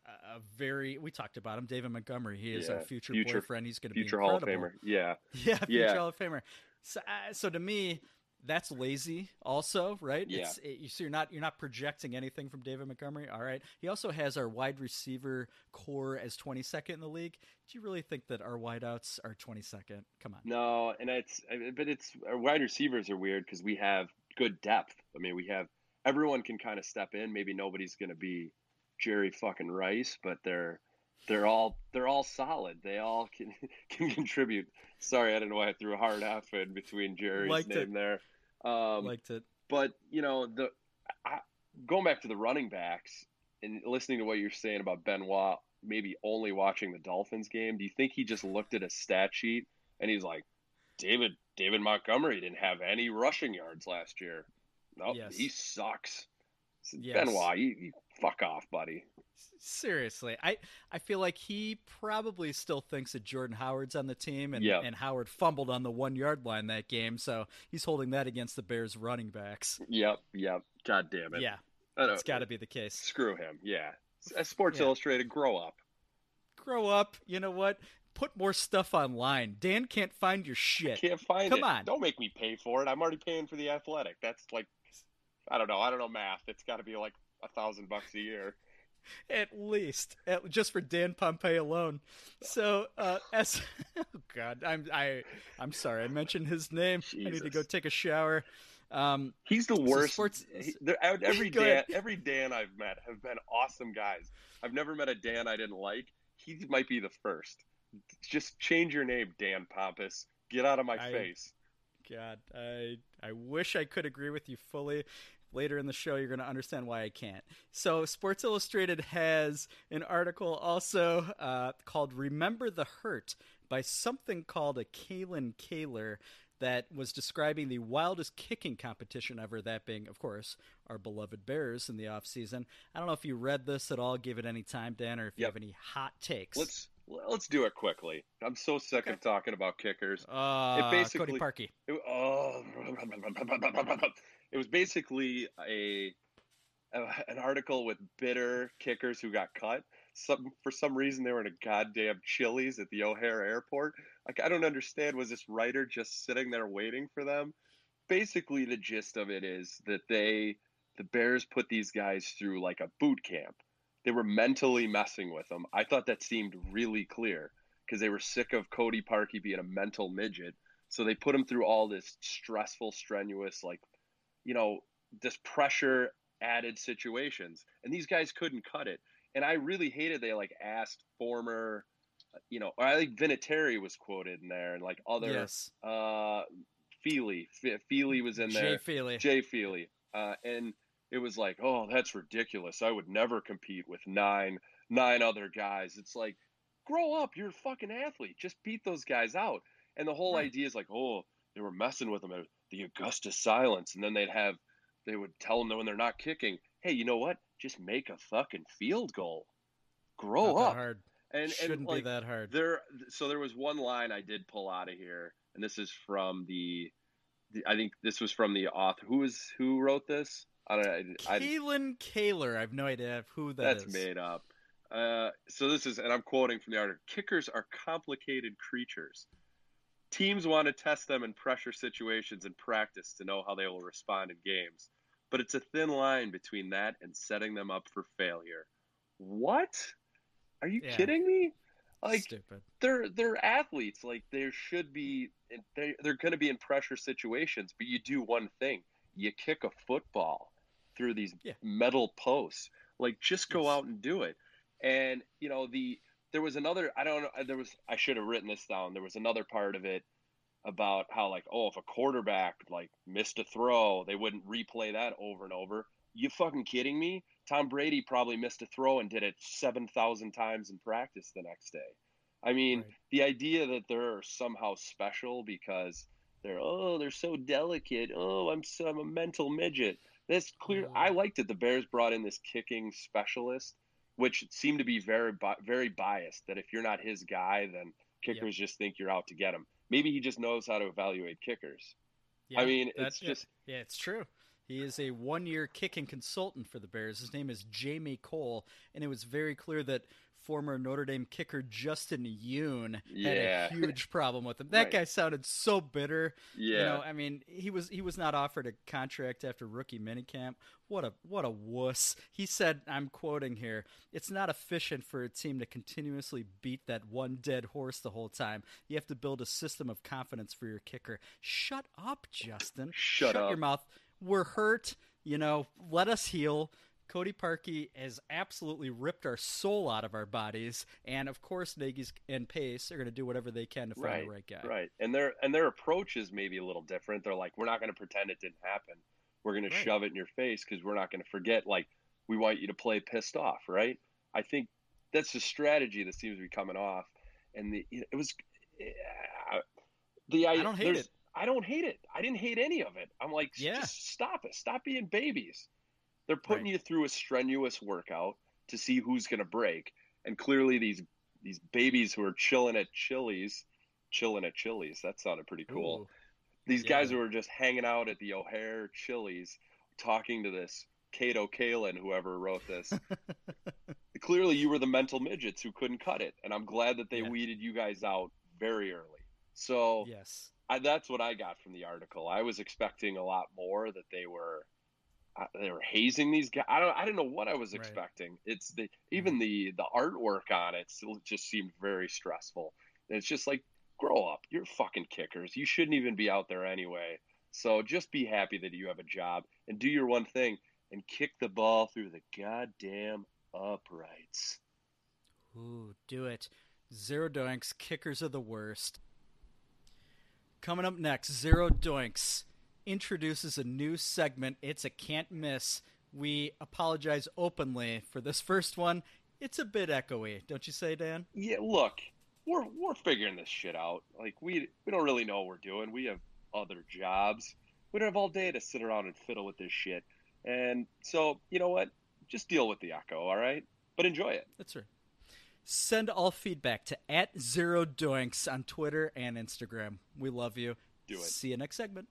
a very we talked about him, David Montgomery. He is our future, future- boyfriend. He's going to be a future Hall of. Famer. Yeah, Yeah, future Yeah. Hall of Famer. So, uh, so to me, that's lazy. Also, right? Yeah. It's, it, you so you're not you're not projecting anything from David Montgomery. All right. He also has our wide receiver corps as 22nd in the league. Do you really think that our wideouts are 22nd? Come on. No, and it's but it's our wide receivers are weird because we have good depth. I mean, we have everyone can kind of step in. Maybe nobody's going to be Jerry fucking Rice, but they're they're all they're all solid. They all can can contribute. Sorry, I don't know why I threw a hard F in between Jerry's Liked name it. there. Um, Liked it. but you know the I, going back to the running backs and listening to what you're saying about Benoit, maybe only watching the Dolphins game. Do you think he just looked at a stat sheet and he's like, David David Montgomery didn't have any rushing yards last year. No, Yes. he sucks. Yes. Benoit, you, you fuck off, buddy. Seriously, I I feel like he probably still thinks that Jordan Howard's on the team, and Yeah. and Howard fumbled on the one yard line that game, so he's holding that against the Bears running backs. Yep, yep. God damn it. Yeah, it's got to be the case. Screw him. Yeah. S- Sports Yeah. Illustrated, grow up. Grow up. You know what? Put more stuff online. Dan can't find your shit. Can't find Come it. on. Don't make me pay for it. I'm already paying for the athletic. That's like, I don't know. I don't know math. It's got to be like a thousand bucks a year. At least, at, just for Dan Pompei alone. So, uh, as oh God, I'm I I'm sorry. I mentioned his name. I need to go take a shower. Um, He's the worst. sports- he- every Dan, ahead. every Dan I've met have been awesome guys. I've never met a Dan I didn't like. He might be the first. Just change your name, Dan Pompous. Get out of my I- face. God, I I wish I could agree with you fully. Later in the show, you're going to understand why I can't. So, Sports Illustrated has an article also uh, called "Remember the Hurt" by something called a Kalyn Kahler that was describing the wildest kicking competition ever. That being, of course, our beloved Bears in the offseason. I don't know if you read this at all, give it any time, Dan, or if you have any hot takes. Let's let's do it quickly. I'm so sick of talking about kickers. uh, basically- Cody Parkey. It, oh, it was basically a, a an article with bitter kickers who got cut. Some for some reason they were in a goddamn Chili's at the O'Hare Airport. Like I don't understand. Was this writer just sitting there waiting for them? Basically, the gist of it is that they the Bears put these guys through like a boot camp. They were mentally messing with them. I thought that seemed really clear because they were sick of Cody Parkey being a mental midget. So they put him through all this stressful, strenuous, like, you know, this pressure added situations. And these guys couldn't cut it. And I really hated they like asked former, you know, I think Vinatieri was quoted in there and like other, yes. uh, Feely, Feely was in there. Jay Feely. Jay Feely. Uh, and it was like, oh, that's ridiculous. I would never compete with nine nine other guys. It's like, grow up. You're a fucking athlete. Just beat those guys out. And the whole right. idea is like, oh, they were messing with them. The Augustus silence, and then they'd have, they would tell them that when they're not kicking, hey, you know what? Just make a fucking field goal. Grow up. hard. And shouldn't and, like, be that hard. There, so there was one line I did pull out of here, and this is from the, the I think this was from the author. Who is who wrote this? I don't. I, Kalyn Kahler. I have no idea who that that's is. made up. Uh, so this is, and I'm quoting from the article: "Kickers are complicated creatures. Teams want to test them in pressure situations in practice to know how they will respond in games, but it's a thin line between that and setting them up for failure." What? Are you Yeah. kidding me? Like Stupid. they're they're athletes. Like there should be they they're going to be in pressure situations, but you do one thing: you kick a football through these Yeah. metal posts. Like just go Yes. out and do it. And you know the there was another I don't know there was I should have written this down. There was another part of it about how like oh if a quarterback like missed a throw, they wouldn't replay that over and over. You fucking kidding me? Tom Brady probably missed a throw and did it 7,000 times in practice the next day. I mean, Right. the idea that they're somehow special because they're oh, they're so delicate. Oh, I'm so I'm a mental midget. That's clear. Mm. I liked it. The Bears brought in this kicking specialist, which seemed to be very very biased. That if you're not his guy, then kickers just think you're out to get him. Maybe he just knows how to evaluate kickers. Yeah, I mean, it's just Yeah, it's true. He is a one year kicking consultant for the Bears. His name is Jamie Kohl, and it was very clear that former Notre Dame kicker Justin Yoon Yeah. had a huge problem with him. That Right. guy sounded so bitter. yeah. You know, I mean, he was he was not offered a contract after rookie minicamp. What a what a wuss. He said, I'm quoting here, it's not efficient for a team to continuously beat that one dead horse the whole time. You have to build a system of confidence for your kicker. Shut up, Justin. Shut your up. mouth. We're hurt, you know, let us heal. Cody Parkey has absolutely ripped our soul out of our bodies, and of course, Nagy's and Pace are going to do whatever they can to find right, the right guy. Right. And their and their approach is maybe a little different. They're like, we're not going to pretend it didn't happen. We're going to shove it in your face because we're not going to forget. Like, we want you to play pissed off, right? I think that's the strategy that seems to be coming off. And the it was uh, the I don't hate it. I don't hate it. I didn't hate any of it. I'm like, Yeah. just stop it. Stop being babies. They're putting Right. you through a strenuous workout to see who's going to break. And clearly, these these babies who are chilling at Chili's, chilling at Chili's. That sounded pretty cool. Ooh. These Yeah. guys who were just hanging out at the O'Hare Chili's, talking to this Cato Kalin, whoever wrote this. clearly, you were the mental midgets who couldn't cut it, and I'm glad that they Yeah. weeded you guys out very early. So yes. I, that's what I got from the article. I was expecting a lot more that they were they were hazing these guys. I don't I didn't know what I was Right. expecting. It's the mm-hmm. even the the artwork on it still just seemed very stressful. And it's just like grow up. You're fucking kickers. You shouldn't even be out there anyway. So just be happy that you have a job and do your one thing and kick the ball through the goddamn uprights. Ooh, do it. Zero doinks. Kickers are the worst. Coming up next, Zero Doinks introduces a new segment. It's a can't miss. We apologize openly for this first one. It's a bit echoey, don't you say, Dan? Yeah, look, we're we're figuring this shit out. Like we we don't really know what we're doing. We have other jobs. We don't have all day to sit around and fiddle with this shit. And so, you know what? Just deal with the echo, all right? But enjoy it. That's right. Send all feedback to at Zero Doinks on Twitter and Instagram. We love you. Do it. See you next segment.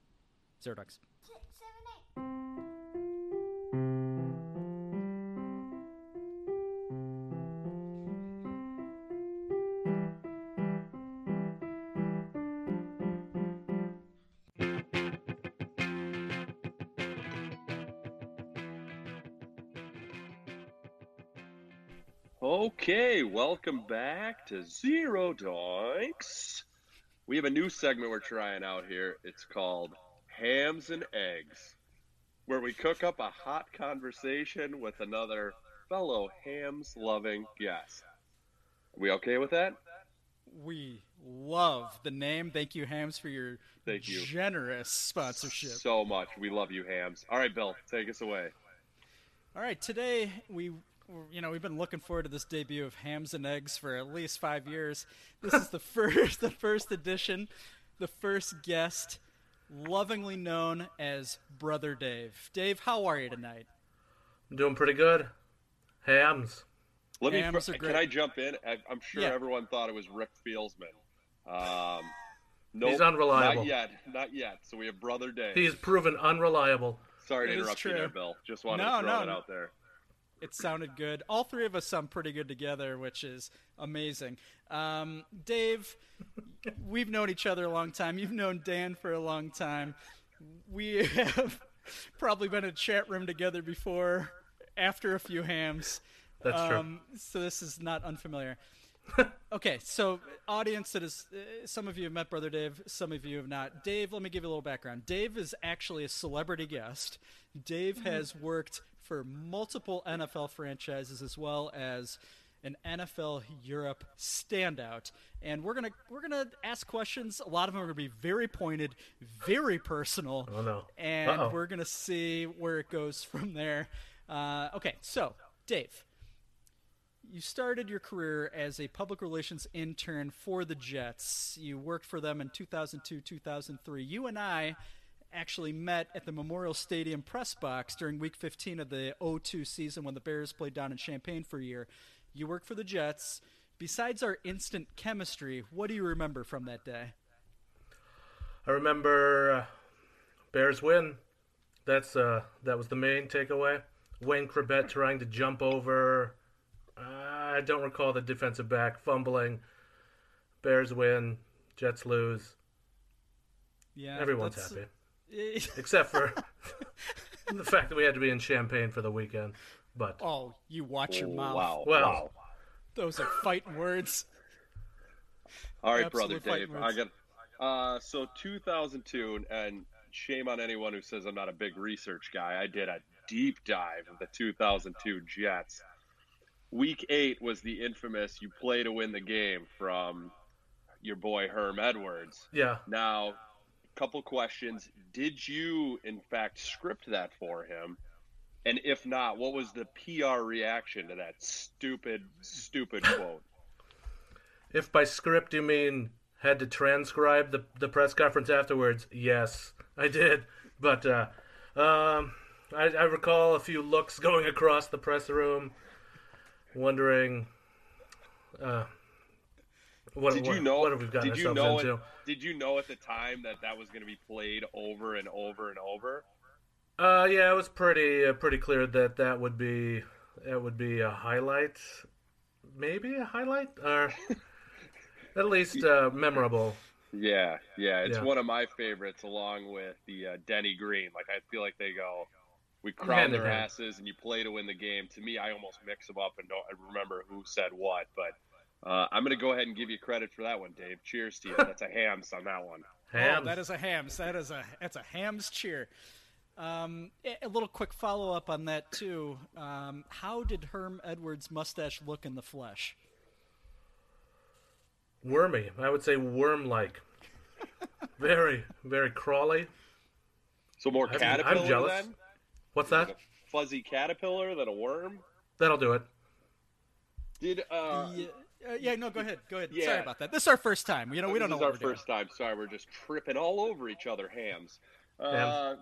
Zero Doinks. Okay, welcome back to Zero Doinks. we have a new segment we're trying out here. It's called Hamm's and Eggs, where we cook up a hot conversation with another fellow Hamm's loving guest. Are we okay with that? We love the name. Thank you, Hamm's, for your Thank you. generous sponsorship. So much. We love you, Hamm's. All right, Bill, take us away. All right, today we, you know, we've been looking forward to this debut of Hamm's and Eggs for at least five years. This is the first, the first edition, the first guest, lovingly known as Brother Dave. Dave, how are you tonight? I'm doing pretty good. Hamm's. Let me. Hamm's are can great. I jump in? I, I'm sure Yeah. everyone thought it was Rick Fieldsman. Um, no, He's unreliable. Not yet. Not yet. So we have Brother Dave. He's proven unreliable. Sorry to It is interrupt you there, Bill. Just wanted No, to throw no. that out there. It sounded good. All three of us sound pretty good together, which is amazing. Um, Dave, we've known each other a long time. You've known Dan for a long time. We have probably been in a chat room together before, after a few Hamm's. That's true. Um, so this is not unfamiliar. okay, so audience that is, uh, some of you have met Brother Dave, some of you have not. Dave, let me give you a little background. Dave is actually a celebrity guest. Dave has worked for multiple NFL franchises as well as an NFL Europe standout. And we're gonna we're gonna ask questions. A lot of them are gonna be very pointed, very personal. Oh, no. And Uh-oh. we're gonna see where it goes from there. Uh, okay, so Dave, you started your career as a public relations intern for the Jets. You worked for them in 2002, 2003. You and I actually met at the Memorial Stadium press box during week 15 of the 02 season when the Bears played down in Champaign for a year. You work for the Jets. Besides our instant chemistry, what do you remember from that day? I remember uh, Bears win. That's uh, that was the main takeaway. Wayne Corbett trying to jump over. I don't recall the defensive back fumbling. Bears win. Jets lose. Yeah, Everyone's happy, except for the fact that we had to be in Champaign for the weekend. But oh, you watch your mouth. Wow. Well. wow. Those are fighting words. All right, Absolute brother Dave. fighting I got uh, so 2002, and shame on anyone who says I'm not a big research guy. I did a deep dive of the 2002 Jets. Week eight was the infamous "you play to win the game" from your boy Herm Edwards. yeah, Now, couple questions: Did you, in fact, script that for him? And if not, what was the PR reaction to that stupid, stupid quote? If by script you mean had to transcribe the the press conference afterwards, yes, I did. But uh, um, I, I recall a few looks going across the press room, wondering, uh, what, Did what, you know? what have we gotten did you know? into? Did you know at the time that that was going to be played over and over and over? Uh, yeah, it was pretty uh, pretty clear that that would be that would be a highlight, maybe a highlight, or at least uh, memorable. Yeah, yeah, it's Yeah. one of my favorites, along with the uh, Denny Green. Like I feel like they go, we crown their asses, and you play to win the game. To me, I almost mix them up and don't I remember who said what, but uh, I'm going to go ahead and give you credit for that one, Dave. Cheers to you. That's a Hamm's on that one. Hamm's. Oh, that is a Hamm's. That is a that's a Hamm's cheer. Um, a- a little quick follow up on that too. Um, how did Herm Edwards' mustache look in the flesh? wormy. I would say worm-like. very very crawly. So more I'm- I'm caterpillar jealous. then? What's Like that? a fuzzy caterpillar than a worm? That'll do it. Did uh, yeah, uh, yeah, no, go ahead, go ahead. Yeah. Sorry about that. This is our first time. You know, we don't this know is our what we're first time. Sorry, we're just tripping all over each other. Hamm's. Uh,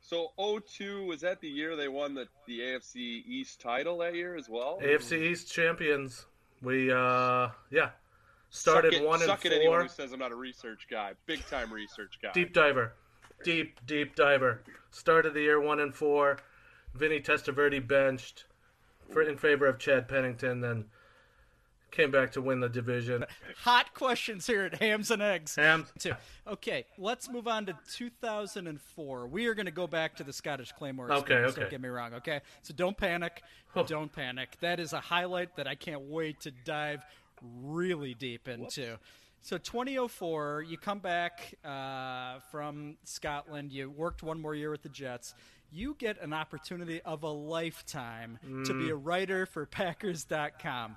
so 02 was that the year they won the the AFC East title that year as well? AFC East champions. We uh yeah started suck it, one and suck it anyone four. who says I'm not a research guy. Big time research guy. Deep diver, deep deep diver. Started the year one and four. Vinny Testaverde benched for in favor of Chad Pennington. Then came back to win the division. Hot questions here at Hamm's and Eggs. Hamm's. Too. Okay, let's move on to 2004. We are going to go back to the Scottish Claymore. Okay, okay. Don't get me wrong. Okay, so don't panic. Don't panic. That is a highlight that I can't wait to dive really deep into. So 2004, you come back uh, from Scotland. You worked one more year with the Jets. You get an opportunity of a lifetime to be a writer for Packers.com.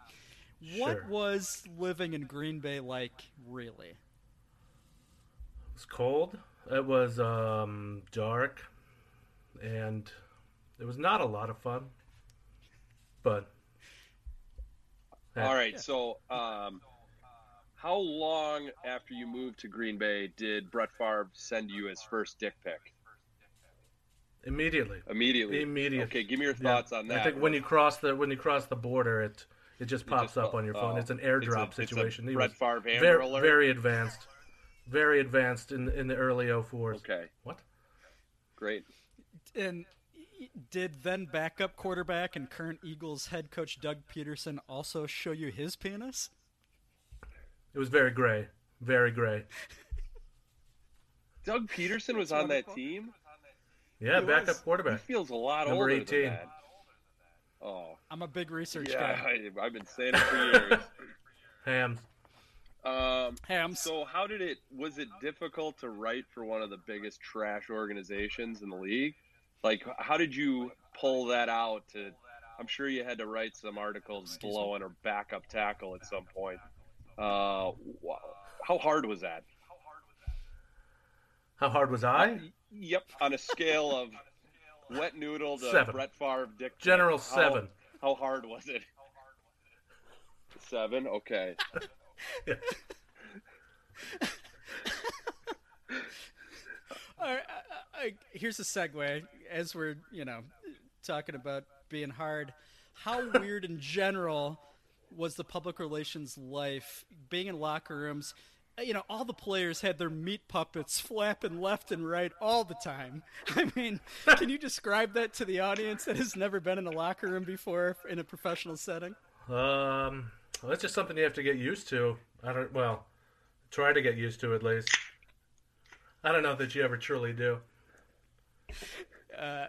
What Sure. was living in Green Bay like, really? It was cold. It was um, dark, and it was not a lot of fun. But All right. So, um, how long after you moved to Green Bay did Brett Favre send you his first dick pic? immediately, Immediately. immediate. Okay, give me your Yeah. thoughts on that. I think when you cross the when you cross the border, it it just You pops just- up on your phone. oh, it's an airdrop it's a- it's a situation. He Brett was Favre Amber very, Alert? very advanced, very advanced in in the early 04s. Okay, What? great. And did then backup quarterback and current Eagles head coach Doug Pederson also show you his penis? It was very gray, very gray. Doug Pederson was on that team. Yeah, He backup was. He feels a lot Number older 18. than that. Oh, I'm a big research yeah. guy. I, I've been saying it for years. Hamm's. Um, Hamm's. so how did it? Was it difficult to write for one of the biggest trash organizations in the league? Like, how did you pull that out? To, I'm sure you had to write some articles Excuse blowing or backup tackle at some point. Uh, wow. how hard was that? How hard was I? Yep, on a scale of wet noodle to uh, Seven. Brett Favre dick. General how- seven. How hard was it? Seven. Okay. Yeah. All right, I, I, here's a segue as we're you know talking about being hard. How weird in general was the public relations life being in locker rooms? You know, all the players had their meat puppets flapping left and right all the time. I mean, can you describe that to the audience that has never been in a locker room before in a professional setting? Um, well, that's just something you have to get used to. I don't. Well, try to get used to at least. I don't know that you ever truly do. Uh,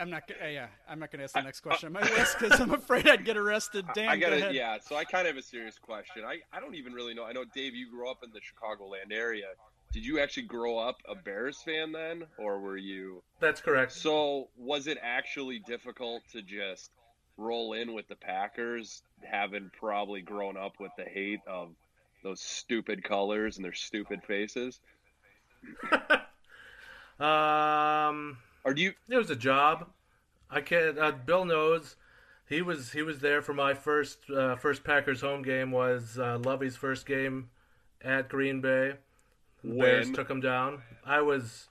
I'm not. gonna- Uh, yeah, I'm not going to ask the next question on my list because I'm afraid I'd get arrested. Dan, I got ahead. it. Yeah. So I kind of have a serious question. I, I don't even really know. I know Dave, you grew up in the Chicagoland area. Did you actually grow up a Bears fan then, or were you? That's correct. So was it actually difficult to just roll in with the Packers, having probably grown up with the hate of those stupid colors and their stupid faces? Um, Or do you? it was a job. I can't. Uh, Bill knows. He was he was there for my first uh, first Packers home game. Was uh, Lovey's first game at Green Bay. The Bears took him down. I was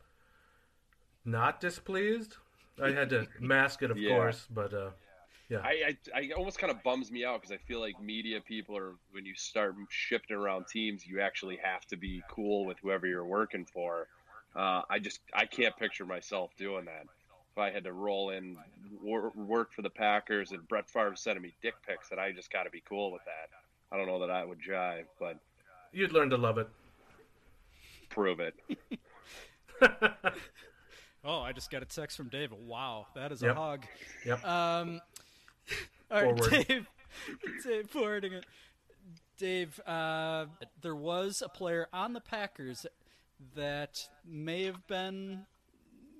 not displeased. I had to mask it, of Yeah. course, but uh, I, I, I almost kind of bums me out because I feel like media people are when you start shifting around teams, you actually have to be cool with whoever you're working for. Uh, I just I can't picture myself doing that. If I had to roll in wor- work for the Packers and Brett Favre sending me dick pics, that I just got to be cool with that. I don't know that I would jive, but you'd learn to love it. prove it. Oh, I just got a text from Dave. Wow, that is Yep. a hog. Yep. Um, all right, Forward. Dave. Dave, forwarding it. Dave, uh, there was a player on the Packers that may have been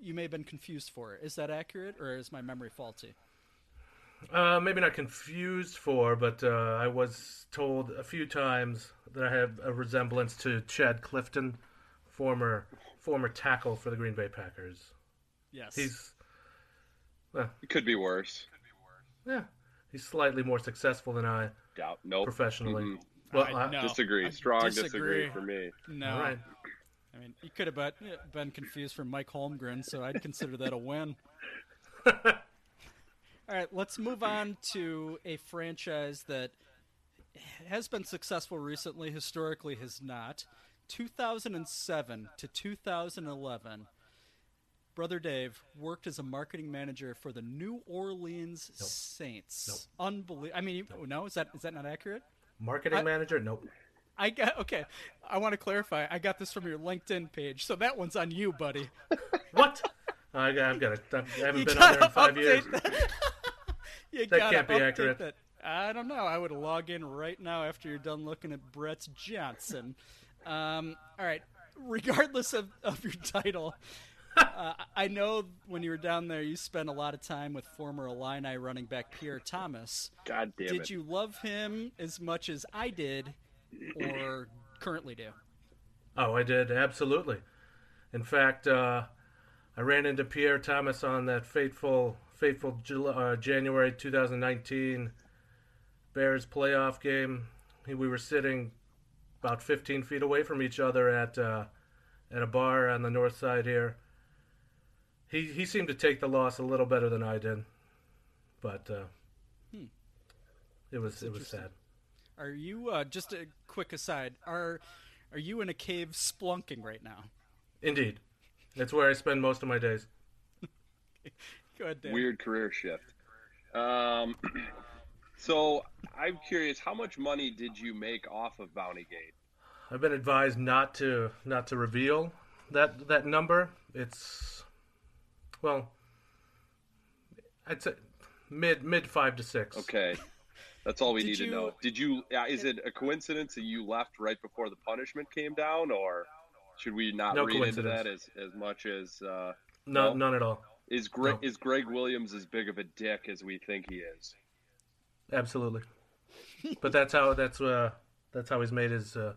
you may have been confused for. Is that accurate, or is my memory faulty? Uh, maybe not confused for, but uh, I was told a few times that I have a resemblance to Chad Clifton, former former tackle for the Green Bay Packers. Yes. He's, well, It could be worse. yeah, he's slightly more successful than I Doubt. Nope. professionally. Mm-mm. Well, I I- know. Disagree. Strong disagree. disagree for me. no. all right. I mean, you could have been, been confused for Mike Holmgren, so I'd consider that a win. All right, let's move on to a franchise that has been successful recently, historically has not. 2007 to 2011, Brother Dave worked as a marketing manager for the New Orleans Saints. Unbelievable. I mean, you- no, is that is that not accurate? Marketing I- manager? Nope. I got okay. I want to clarify. I got this from your LinkedIn page, so that one's on you, buddy. What? I, I've got it. I haven't You been on there in gotta five update years. That. you That can't be accurate. That. I don't know. I would log in right now after you're done looking at Brett Johnson. Um, all right. Regardless of, of your title, uh, I know when you were down there, you spent a lot of time with former Illini running back Pierre Thomas. God damn did it. you love him as much as I did, or currently do? Oh, I did absolutely. In fact, uh, I ran into Pierre Thomas on that fateful, fateful Jul- uh, January 2019 Bears playoff game. We were sitting about 15 feet away from each other at uh, at a bar on the north side here. He he seemed to take the loss a little better than I did, but uh, it was it was sad. Are you uh, just a quick aside? Are are you in a cave splunking right now? Indeed, that's where I spend most of my days. Go ahead, Dan. Weird career shift. Um, so I'm curious, how much money did you make off of Bountygate? I've been advised not to not to reveal that that number. It's well, I'd say mid mid five to six. Okay, that's all we Did need you- to know. Did you? Uh, is it a coincidence that you left right before the punishment came down, or should we not No read into that as as much as uh, No, No? none at all. is Greg No. is Gregg Williams as big of a dick as we think he is? Absolutely. but that's how that's uh that's how he's made his uh,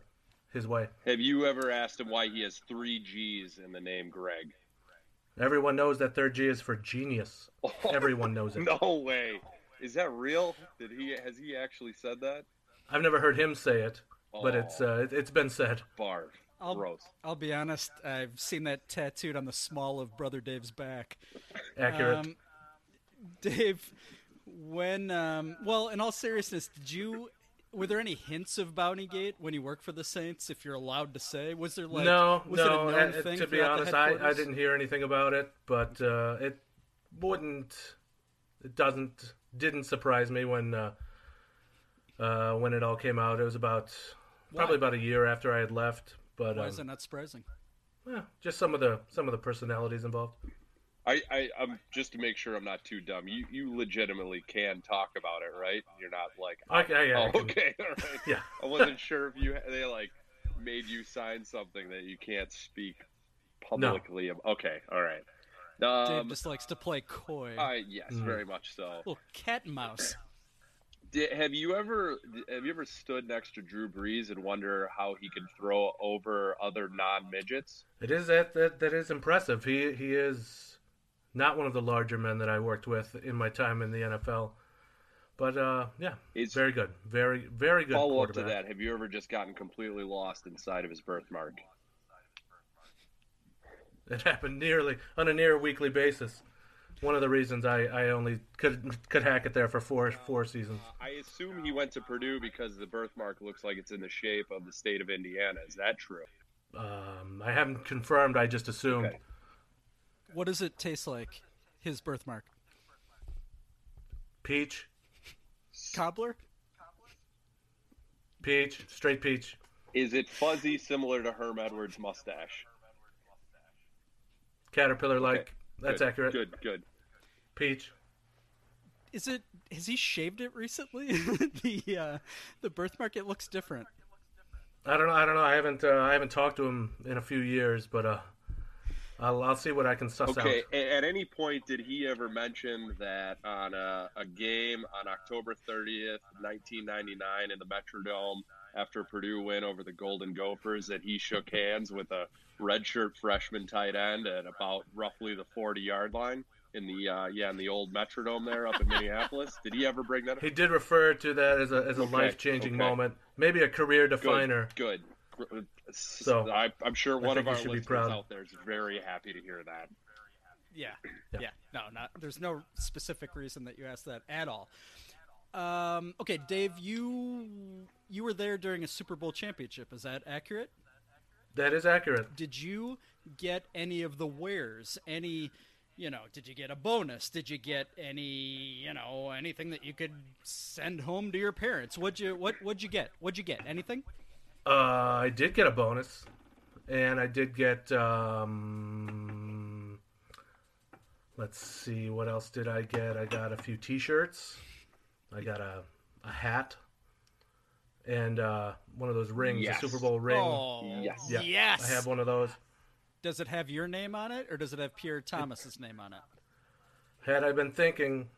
his way. Have you ever asked him why he has three G's in the name Greg? Everyone knows that third G is for genius. Everyone knows it. No way. Is that real? Did he has he actually said that? I've never heard him say it, but Oh. it's uh, it, it's been said. Barf. I'll, Gross. I'll be honest. I've seen that tattooed on the small of Brother Dave's back. Accurate. Um, Dave, when um, well, in all seriousness, did you? Were there any hints of Bountygate when you worked for the Saints? If you're allowed to say, was there like no, was no. it a known thing to be honest, I, I didn't hear anything about it, but uh, it wouldn't. It doesn't didn't surprise me when uh, uh, when it all came out. It was about probably about a year after I had left, but Why um, is it not surprising? yeah, just some of the some of the personalities involved. I, I I'm just to make sure I'm not too dumb. You you legitimately can talk about it, right? You're not like Okay, yeah, oh can- okay, all right. Yeah. I wasn't sure if you they like made you sign something that you can't speak publicly. ab- Okay, all right. Dave Um, just likes to play coy. I yes, Mm. very much so. Little cat and mouse. Did, have you ever have you ever stood next to Drew Brees and wonder how he can throw over other non midgets? It is that, that that is impressive. He he is not one of the larger men that I worked with in my time in the NFL. But uh, yeah, he's very good, very very good follow up to that. Have you ever just gotten completely lost inside of his birthmark? It happened nearly on a near weekly basis. One of the reasons I, I only could could hack it there for four four seasons. I assume he went to Purdue because the birthmark looks like it's in the shape of the state of Indiana. Is that true? Um, I haven't confirmed. I just assumed. Okay. What does it taste like? His birthmark. Peach, Cobbler? peach, straight peach. Is it fuzzy, similar to Herm Edwards' mustache? Caterpillar like. Okay. That's Good, accurate. Good, good. Peach. Is it? Has he shaved it recently? the uh, the birthmark. It looks different. I don't know. I don't know. I haven't uh, I haven't talked to him in a few years, but uh, I'll I'll see what I can suss Okay. out. a- At any point, did he ever mention that on a, a game on October 30th, 1999, in the Metrodome, after Purdue win over the Golden Gophers, that he shook hands with a redshirt freshman tight end at about roughly the 40 yard line in the uh, yeah in the old Metrodome there up in Minneapolis? Did he ever bring that up? He did refer to that as a as a Okay, life changing okay. moment, maybe a career definer. Good. Good. So, I, I'm sure one think of you our should be listeners proud. out there is very happy to hear that. Yeah. Yeah. yeah. No, not. There's no specific reason that you asked that at all. Um, okay, Dave, you you were there during a Super Bowl championship. Is that accurate? That is accurate. Did you get any of the wares? Any, you know, did you get a bonus? Did you get any, you know, anything that you could send home to your parents? What'd you what what'd you get? What'd you get? Anything? Uh, I did get a bonus, and I did get. Um, let's see, what else did I get? I got a few T-shirts. I got a a hat and uh, one of those rings, Yes. a Super Bowl ring. Oh, Yes. Yeah, yes. I have one of those. Does it have your name on it, or does it have Pierre Thomas's name on it? Had I been thinking,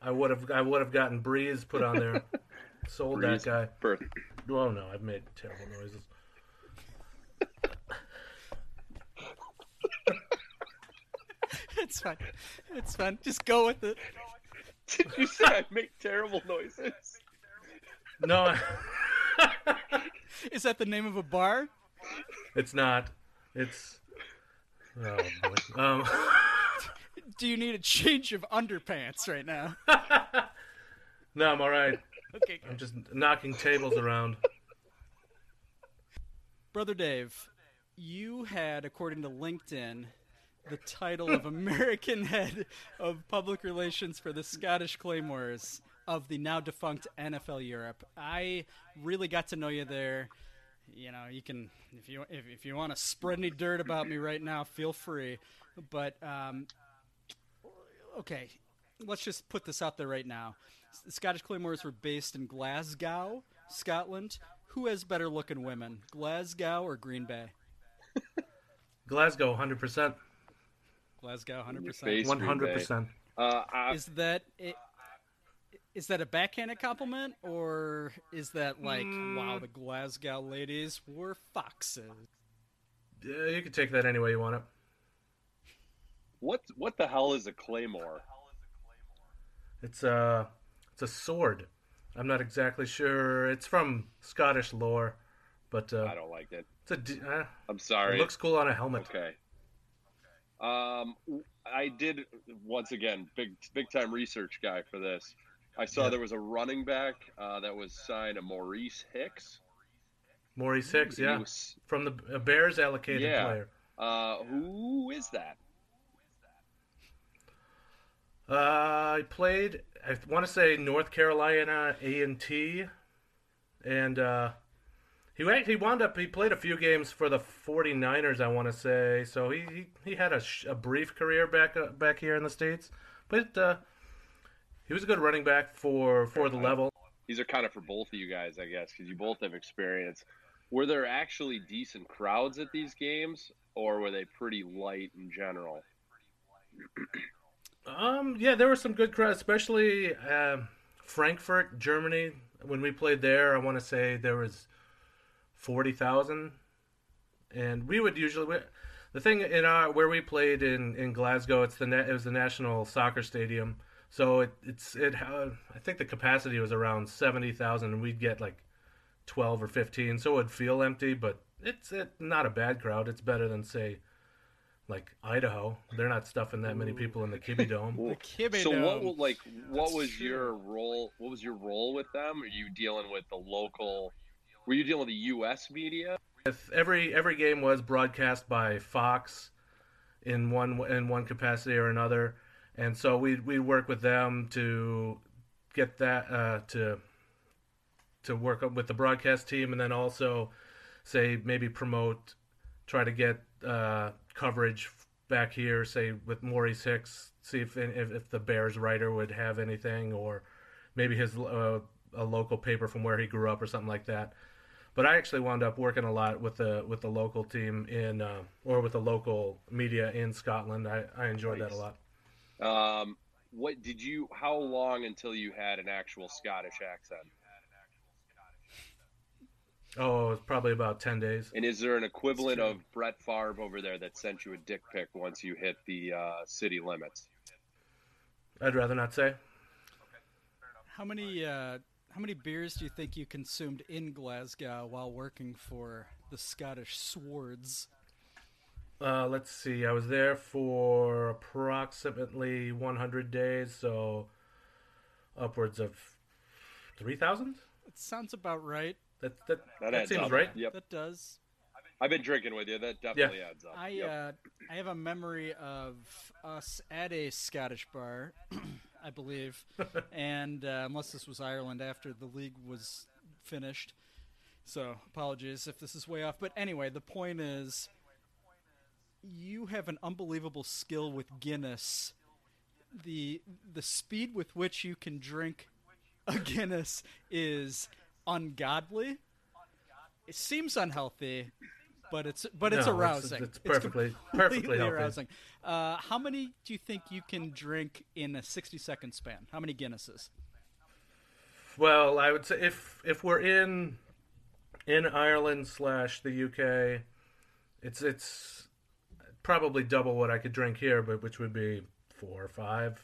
I would have I would have gotten Brees put on there. Sold Brees. that guy. Perfect. Oh no, I've made terrible noises. It's fine. It's fine. Just go with it. Did you say I make terrible noises? No, Is that the name of a bar? it's not. It's oh boy. Um, Do you need a change of underpants right now? no, I'm all right. Okay. I'm just knocking tables around. Brother Dave, you had, according to LinkedIn, the title of American Head of Public Relations for the Scottish Claymores of the now defunct NFL Europe. I really got to know you there. You know, you can if you if, if you want to spread any dirt about me right now, feel free. But um, okay, let's just put this out there right now. The Scottish Claymores were based in Glasgow, Scotland. Who has better looking women, Glasgow or Green Bay? Glasgow, hundred percent, Glasgow, hundred percent, one hundred percent. Uh, Is that i- is that a backhanded compliment, or is that like, wow, the Glasgow ladies were foxes? Yeah, you can take that any way you want it. what what the hell is a claymore? It's a it's a sword. I'm not exactly sure. It's from Scottish lore, but uh, I don't like it. it's a d- uh, I'm sorry. it looks cool on a helmet. Okay. Um, I did once again big big time research guy for this. I saw Yeah. there was a running back uh, that was signed a Maurice Hicks. Maurice Hicks, yeah, was- from the Bears allocated Yeah. player. uh, who is that? Uh, I played. I want to say North Carolina A and T, and uh, he he wound up. He played a few games for the 49ers. I want to say so. He he, he had a, sh- a brief career back uh, back here in the states, but uh, he was a good running back for for the level. These are kind of for both of you guys, I guess, because you both have experience. Were there actually decent crowds at these games, or were they pretty light in general? Um, yeah, there were some good crowds, especially um Frankfurt, Germany. When we played there, I want to say there was forty thousand, and we would usually. We, the thing in our where we played in, in Glasgow, it's the na- it was the national soccer stadium, so it it's it. I think the capacity was around seventy thousand, and we'd get like twelve or fifteen, so it would feel empty, but it's it not a bad crowd. It's better than say. Like Idaho, they're not stuffing that many people in the Kibbie Dome. The Kibbie So what Dome. will like what That's was true. your role? What was your role with them? Are you dealing with the local? Were you dealing with the U.S. media? If every every game was broadcast by Fox in one in one capacity or another, and so we we work with them to get that uh, to to work with the broadcast team, and then also say maybe promote, try to get uh, coverage back here, say with Maurice Hicks, see if if, if the Bears writer would have anything, or maybe his uh, a local paper from where he grew up or something like that. But I actually wound up working a lot with the with the local team in uh, or with the local media in Scotland. I, I enjoyed that a lot. Um, what did you? How long until you had an actual Scottish accent? Oh, it was probably about ten days. And is there an equivalent of Brett Favre over there that sent you a dick pic once you hit the uh, city limits? I'd rather not say. Okay. How many uh, how many beers do you think you consumed in Glasgow while working for the Scottish Swords? Uh, let's see. I was there for approximately 100 days, so upwards of 3,000. It sounds about right. That that, That that adds seems up. right. Yep. That does. I've been drinking with you. That definitely adds up. I Yep. uh, I have a memory of us at a Scottish bar, I believe, and uh, unless this was Ireland after the league was finished, so apologies if this is way off. But anyway, the point is, you have an unbelievable skill with Guinness. The the speed with which you can drink a Guinness is ungodly. It seems unhealthy, but it's but it's No, arousing. It's, perfectly perfectly completely healthy. arousing. Uh, how many do you think you can drink in a sixty-second span? How many Guinnesses? Well, I would say if if we're in in Ireland slash the UK, it's it's probably double what I could drink here, but which would be four or five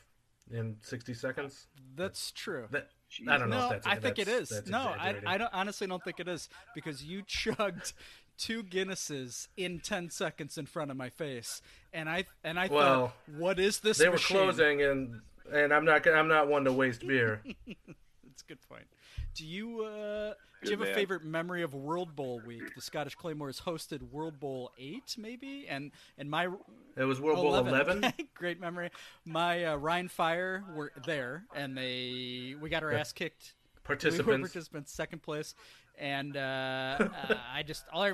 in sixty seconds. That's true. That, I don't know no, if that's. I think it that's- is. that's No, I. I don't, honestly don't think it is because you chugged two Guinnesses in ten seconds in front of my face, and I and I Well, thought, what is this? They were closing, and and I'm not I'm not one to waste beer. That's a good point. Do you uh, do you have a favorite memory of World Bowl week? The Scottish Claymores hosted World Bowl eight, maybe, and and my It was World Bowl 11. Great memory. My uh, Rhein Fire were there, and they we got our ass kicked. We were Participants. participants, second place, and uh, uh, I just all I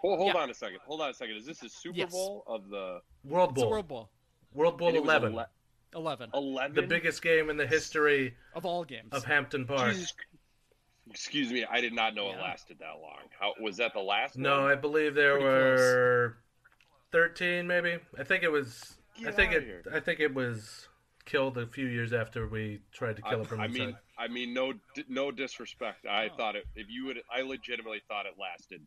Hold, hold Yeah. on a second. Hold on a second. Is this the Super Yes. Bowl of the World it's a Bowl. World Bowl World Bowl and 11. ele- eleven 11? the biggest game in the history of all games. of Hampden Park. Jesus. Excuse me, I did not know it lasted that long. How was that the last No, one? I believe there Pretty were 13 maybe. I think it was I think it here. I think it was killed a few years after we tried to kill it from I inside. mean, I mean, no, no disrespect. I Oh. thought it. If you would, I legitimately thought it lasted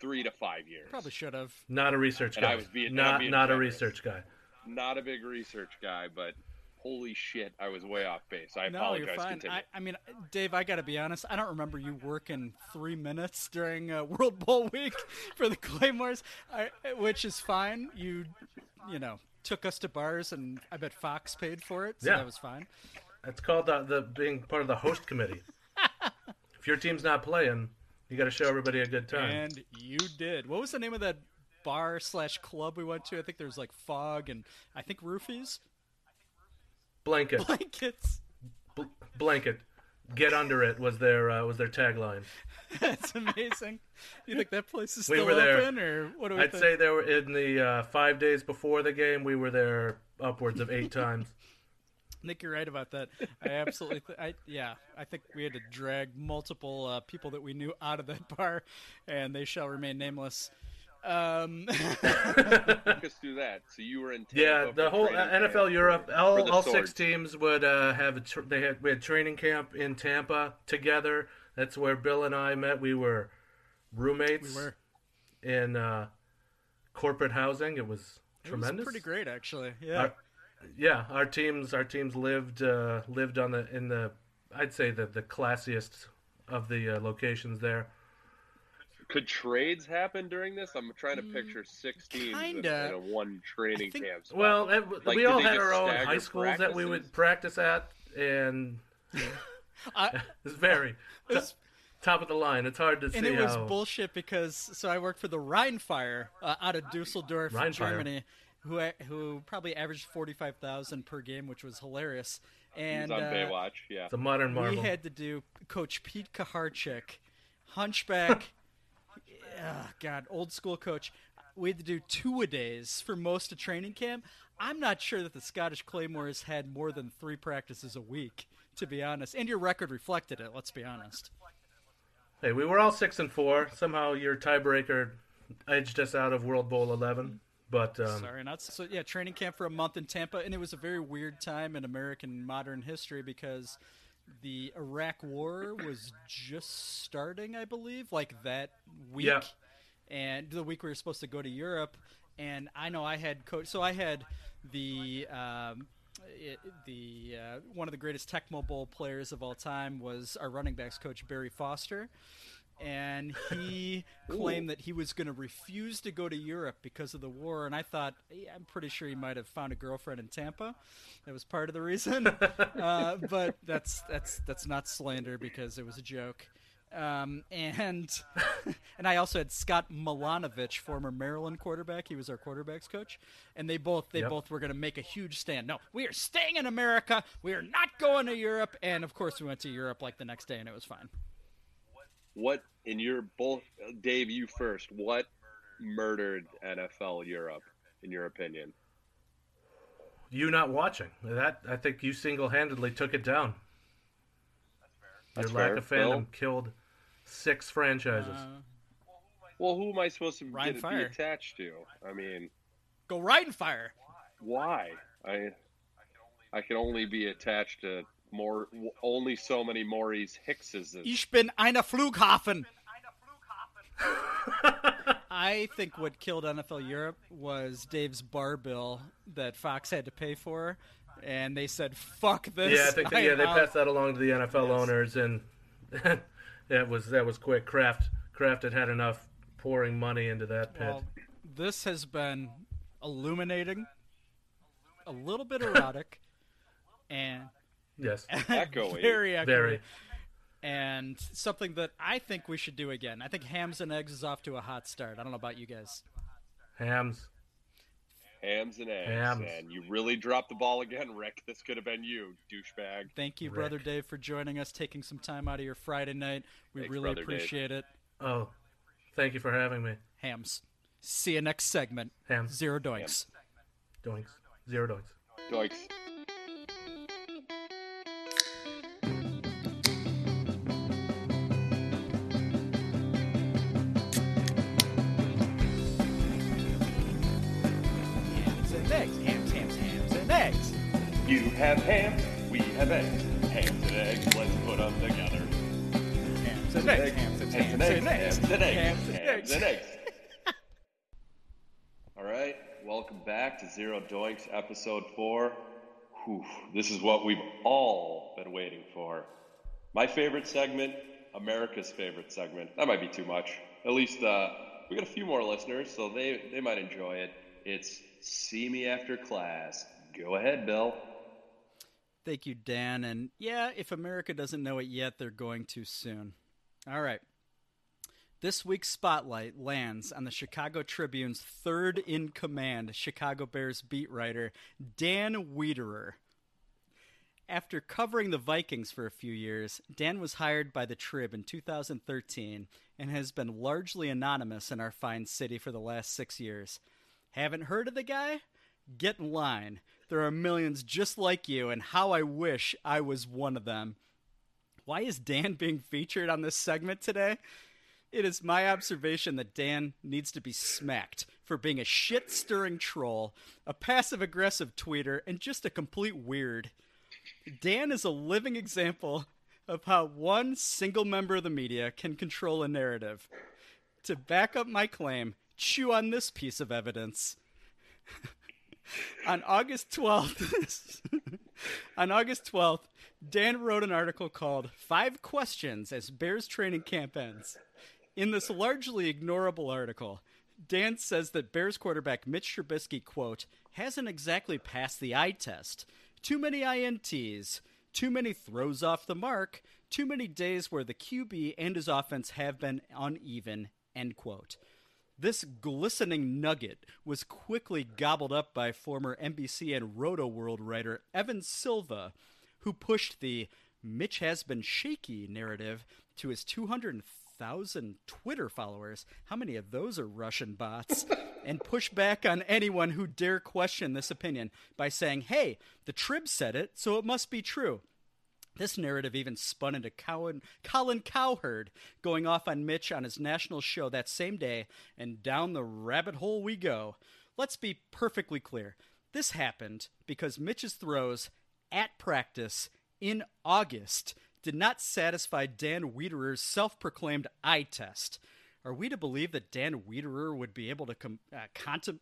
three to five years. Probably should have. not a research And guy. I was being- not being not a research guy. Not a big research guy, but holy shit, I was way off base. I No, apologize. you're fine. I, I mean, Dave, I got to be honest. I don't remember you working three minutes during uh, World Bowl week for the Claymores, I, which is fine. You, you know, took us to bars, and I bet Fox paid for it, so Yeah. that was fine. It's called the, the being part of the host committee. if your team's not playing, you got to show everybody a good time. And you did. What was the name of that bar slash club we went to? I think there was like fog and I think roofies, Blanket, blankets. bl- blanket, get under it was their uh, was their tagline. That's amazing. You think that place is We still were there. open, or what do we I'd think? say there were in the uh, five days before the game, we were there upwards of eight times. Nick, you're right about that. I absolutely, th- I yeah, I think we had to drag multiple uh, people that we knew out of that bar, and they shall remain nameless. Um, Walk us through that. So you were in Tampa Yeah, the whole uh, NFL. Europe, for all, the all six teams would uh, have a tr- they had we had training camp in Tampa together. That's where Bill and I met. We were roommates we were. in uh, corporate housing. It was It tremendous. was pretty great, actually. Yeah. Our, yeah, our teams our teams lived uh, lived on the in the I'd say the the classiest of the uh, locations there. Could trades happen during this? I'm trying to picture six teams in, Mm, kinda. in a one training think- camp. spot. Well, it, Like, we all had our own high schools that we would practice at, and I- it's very it was- top of the line. It's hard to see and it was how. bullshit because so I worked for the Rheinfire uh, out of Dusseldorf, Rheinfire. Germany, who who probably averaged forty five thousand per game, which was hilarious. And was on uh, Baywatch. Yeah. the modern marvel. we had to do Coach Pete Kuharchek, Hunchback. God, old school coach. We had to do two a days for most of training camp. I'm not sure that the Scottish Claymore has had more than three practices a week, to be honest. And your record reflected it. Let's be honest. Hey, we were all six and four. Somehow your tiebreaker edged us out of World Bowl eleven. But um, Sorry, not so. Yeah, training camp for a month in Tampa, and it was a very weird time in American modern history because the Iraq War was just starting, I believe, like that week, Yeah. and the week we were supposed to go to Europe. And I know I had coach, so I had the um, it, the uh, one of the greatest Tecmo Bowl players of all time was our running backs coach Barry Foster, and he claimed that he was going to refuse to go to Europe because of the war. And I thought, yeah, I'm pretty sure he might have found a girlfriend in Tampa. That was part of the reason. uh, but that's that's that's not slander because it was a joke. Um, and and I also had Scott Milanovich, former Maryland quarterback. He was our quarterbacks coach, and they both they Yep. both were going to make a huge stand. No, we are staying in America. We are not going to Europe. And of course, we went to Europe like the next day, and it was fine. What in your both Dave, you first. What murdered NFL Europe in your opinion? you not watching that, I think you single handedly took it down. Your That's lack fair. of fandom Bill? killed six franchises. Uh, Well, who am I supposed to get, be attached to? I mean, go Rhein Fire. why? I I can only be attached to more only so many Maurice Hickses. Ich bin einer Flughafen. I think what killed NFL Europe was Dave's bar bill that Fox had to pay for, and they said, "Fuck this." yeah, I think that, yeah they passed that along to the NFL owners, and that was that was quick. Kraft Kraft had had enough pouring money into that pit. Well, this has been illuminating, a little bit erotic, and yes, Echoey. very echoey, very. and something that I think we should do again. I think Hams and Eggs is off to a hot start. I don't know about you guys. Hams. Hams and eggs. Hams. And you really dropped the ball again, Rick. This could have been you, douchebag. Thank you, Rick. brother Dave, for joining us, taking some time out of your Friday night. We Thanks, really brother Dave. appreciate it. Oh, thank you for having me. Hams. See you next segment. Hams. Zero doinks. Doinks. Zero doinks. Doinks. Have ham, we have eggs. Hams and eggs, let's put them together. Hams and eggs. Hams and eggs. Hams and eggs. Hams and Hams and eggs. eggs. All right, welcome back to Zero Doinks, episode four. Whew, this is what we've all been waiting for. My favorite segment, America's favorite segment. That might be too much. At least uh, we got a few more listeners, so they, they might enjoy it. It's See Me After Class. Go ahead, Bill. Thank you, Dan. And yeah, if America doesn't know it yet, they're going to soon. All right. This week's spotlight lands on the Chicago Tribune's third in command Chicago Bears beat writer, Dan Wiederer. After covering the Vikings for a few years, Dan was hired by the Trib in 2013 and has been largely anonymous in our fine city for the last six years. Haven't heard of the guy? Get in line. There are millions just like you, and how I wish I was one of them. Why is Dan being featured on this segment today? It is my observation that Dan needs to be smacked for being a shit stirring troll, a passive aggressive tweeter, and just a complete weird. Dan is a living example of how one single member of the media can control a narrative. To back up my claim, chew on this piece of evidence. on August 12th, on August 12th, Dan wrote an article called Five Questions as Bears Training Camp Ends. In this largely ignorable article, Dan says that Bears quarterback Mitch Trubisky, quote, hasn't exactly passed the eye test. Too many INTs, too many throws off the mark, too many days where the QB and his offense have been uneven, end quote. This glistening nugget was quickly gobbled up by former NBC and Rotoworld writer Evan Silva, who pushed the Mitch has been shaky narrative to his 200,000 Twitter followers. How many of those are Russian bots? and push back on anyone who dare question this opinion by saying, hey, the Trib said it, so it must be true. This narrative even spun into Colin, Colin Cowherd going off on Mitch on his national show that same day, and down the rabbit hole we go. Let's be perfectly clear. This happened because Mitch's throws at practice in August did not satisfy Dan Wiederer's self proclaimed eye test. Are we to believe that Dan Wiederer would be able to com- uh, contem-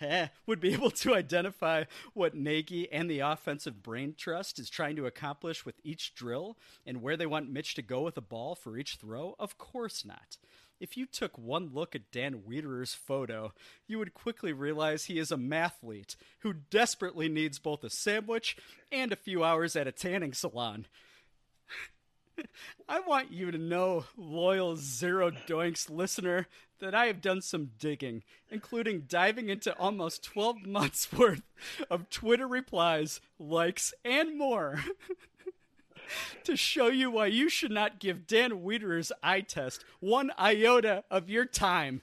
eh, would be able to identify what Nagy and the offensive brain trust is trying to accomplish with each drill and where they want Mitch to go with the ball for each throw? Of course not. If you took one look at Dan Wiederer's photo, you would quickly realize he is a mathlete who desperately needs both a sandwich and a few hours at a tanning salon. I want you to know, loyal Zero Doinks listener, that I have done some digging, including diving into almost 12 months worth of Twitter replies, likes, and more. to show you why you should not give Dan Wiederer's eye test one iota of your time.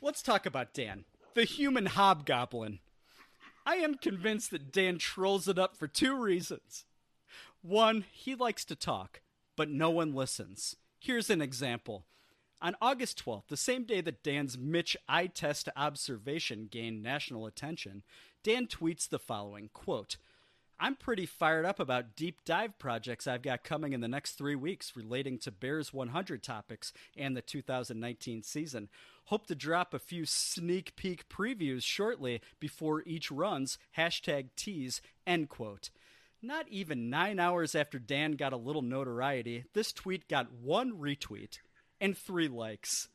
Let's talk about Dan, the human hobgoblin. I am convinced that Dan trolls it up for two reasons. One, he likes to talk, but no one listens. Here's an example. On August 12th, the same day that Dan's Mitch eye test observation gained national attention, Dan tweets the following quote, I'm pretty fired up about deep dive projects I've got coming in the next three weeks relating to Bears 100 topics and the 2019 season. Hope to drop a few sneak peek previews shortly before each runs. Hashtag tease, end quote. Not even nine hours after Dan got a little notoriety, this tweet got one retweet and three likes.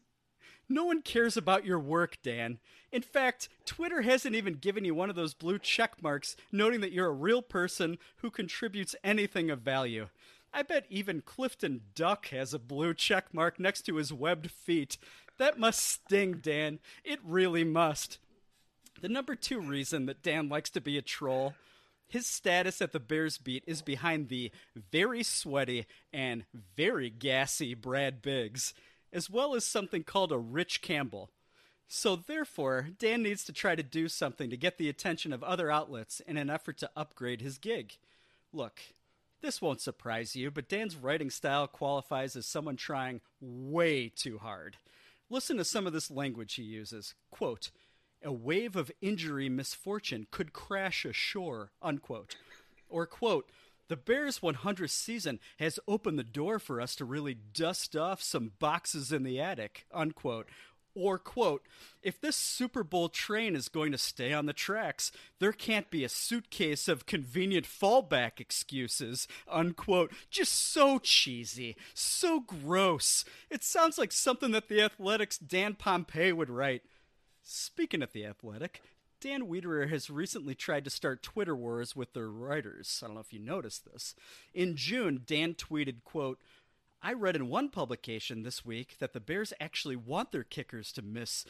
No one cares about your work, Dan. In fact, Twitter hasn't even given you one of those blue check marks noting that you're a real person who contributes anything of value. I bet even Clifton Duck has a blue check mark next to his webbed feet. That must sting, Dan. It really must. The number two reason that Dan likes to be a troll his status at the Bears beat is behind the very sweaty and very gassy Brad Biggs as well as something called a Rich Campbell. So, therefore, Dan needs to try to do something to get the attention of other outlets in an effort to upgrade his gig. Look, this won't surprise you, but Dan's writing style qualifies as someone trying way too hard. Listen to some of this language he uses. Quote, a wave of injury misfortune could crash ashore, unquote. Or, quote, the Bears' 100th season has opened the door for us to really dust off some boxes in the attic, unquote. Or, quote, if this Super Bowl train is going to stay on the tracks, there can't be a suitcase of convenient fallback excuses, unquote. Just so cheesy, so gross. It sounds like something that the Athletic's Dan Pompei would write. Speaking of the Athletic, Dan Wiederer has recently tried to start Twitter wars with their writers. I don't know if you noticed this. In June, Dan tweeted, quote, I read in one publication this week that the Bears actually want their kickers to miss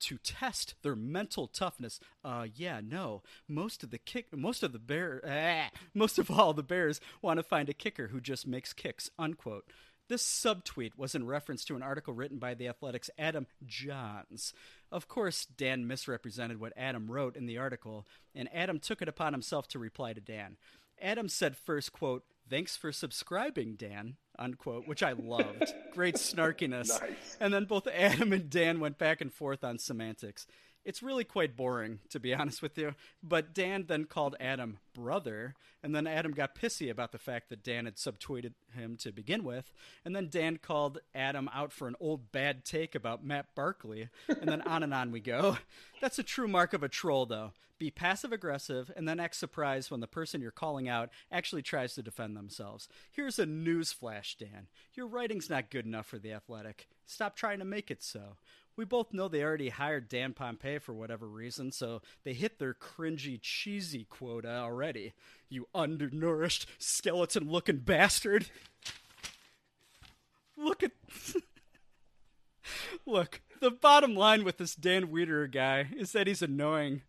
to test their mental toughness. Uh, yeah, no. Most of the kick, most of the bear, ah, most of all the Bears want to find a kicker who just makes kicks. Unquote. This subtweet was in reference to an article written by the Athletic's Adam Jahns. Of course, Dan misrepresented what Adam wrote in the article, and Adam took it upon himself to reply to Dan. Adam said first, quote, Thanks for subscribing, Dan, unquote, which I loved. Great snarkiness. Nice. And then both Adam and Dan went back and forth on semantics. It's really quite boring, to be honest with you. But Dan then called Adam brother, and then Adam got pissy about the fact that Dan had subtweeted him to begin with, and then Dan called Adam out for an old bad take about Matt Barkley, and then on and on we go. That's a true mark of a troll, though. Be passive aggressive and then act surprised when the person you're calling out actually tries to defend themselves. Here's a news flash, Dan. Your writing's not good enough for the athletic. Stop trying to make it so we both know they already hired Dan Pompei for whatever reason, so they hit their cringy, cheesy quota already. You undernourished, skeleton looking bastard. Look at. Look, the bottom line with this Dan Weeder guy is that he's annoying.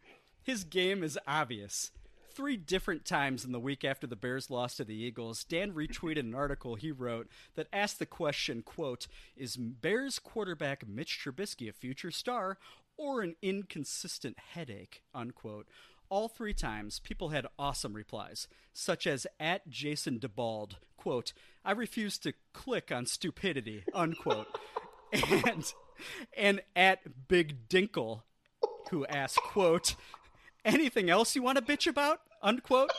His game is obvious three different times in the week after the Bears lost to the Eagles, Dan retweeted an article he wrote that asked the question, quote, is Bears quarterback Mitch Trubisky a future star or an inconsistent headache, unquote. All three times, people had awesome replies, such as at Jason DeBald, quote, I refuse to click on stupidity, unquote. and and at Big Dinkle, who asked, quote, anything else you want to bitch about? Unquote.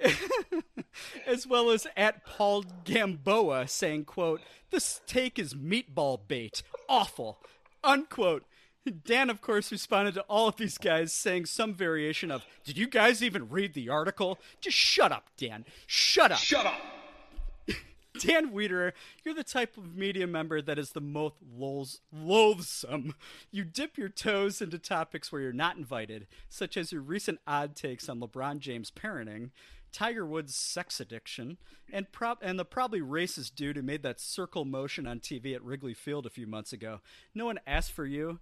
as well as at Paul Gamboa saying, quote, this take is meatball bait. Awful. Unquote. Dan, of course, responded to all of these guys saying some variation of, Did you guys even read the article? Just shut up, Dan. Shut up. Shut up. Dan Wiederer, you're the type of media member that is the most loathsome. You dip your toes into topics where you're not invited, such as your recent odd takes on LeBron James parenting, Tiger Woods' sex addiction, and, and the probably racist dude who made that circle motion on TV at Wrigley Field a few months ago. No one asked for you,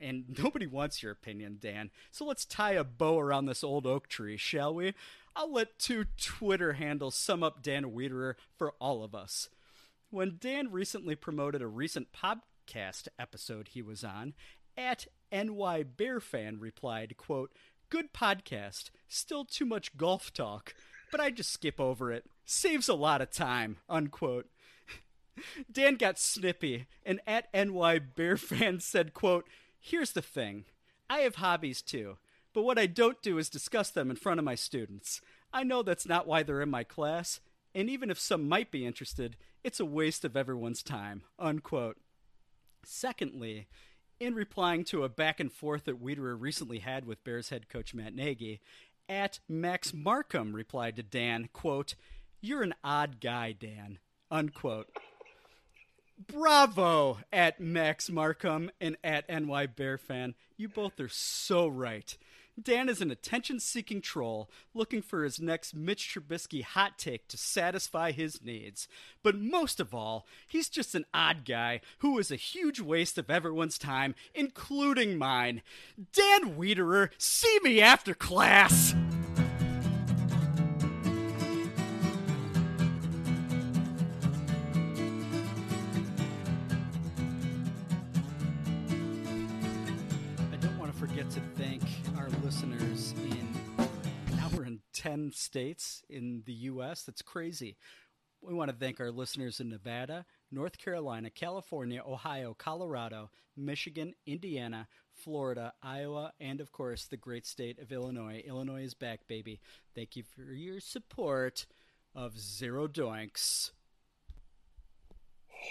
and nobody wants your opinion, Dan. So let's tie a bow around this old oak tree, shall we? I'll let two Twitter handles sum up Dan Wiederer for all of us. When Dan recently promoted a recent podcast episode he was on, at NY Bear Fan replied, quote, Good podcast, still too much golf talk, but I just skip over it. Saves a lot of time, unquote. Dan got snippy, and at NY Bear fan said, quote, Here's the thing. I have hobbies too, but what I don't do is discuss them in front of my students. I know that's not why they're in my class, and even if some might be interested, it's a waste of everyone's time, unquote. Secondly, in replying to a back and forth that Wiederer recently had with Bears head coach Matt Nagy, at Max Markham replied to Dan, quote, You're an odd guy, Dan, unquote. Bravo at Max Markham and at NY Bear Fan. You both are so right. Dan is an attention seeking troll looking for his next Mitch Trubisky hot take to satisfy his needs. But most of all, he's just an odd guy who is a huge waste of everyone's time, including mine. Dan Wiederer, see me after class! States in the US. That's crazy. We want to thank our listeners in Nevada, North Carolina, California, Ohio, Colorado, Michigan, Indiana, Florida, Iowa, and of course the great state of Illinois. Illinois is back, baby. Thank you for your support of Zero Doinks.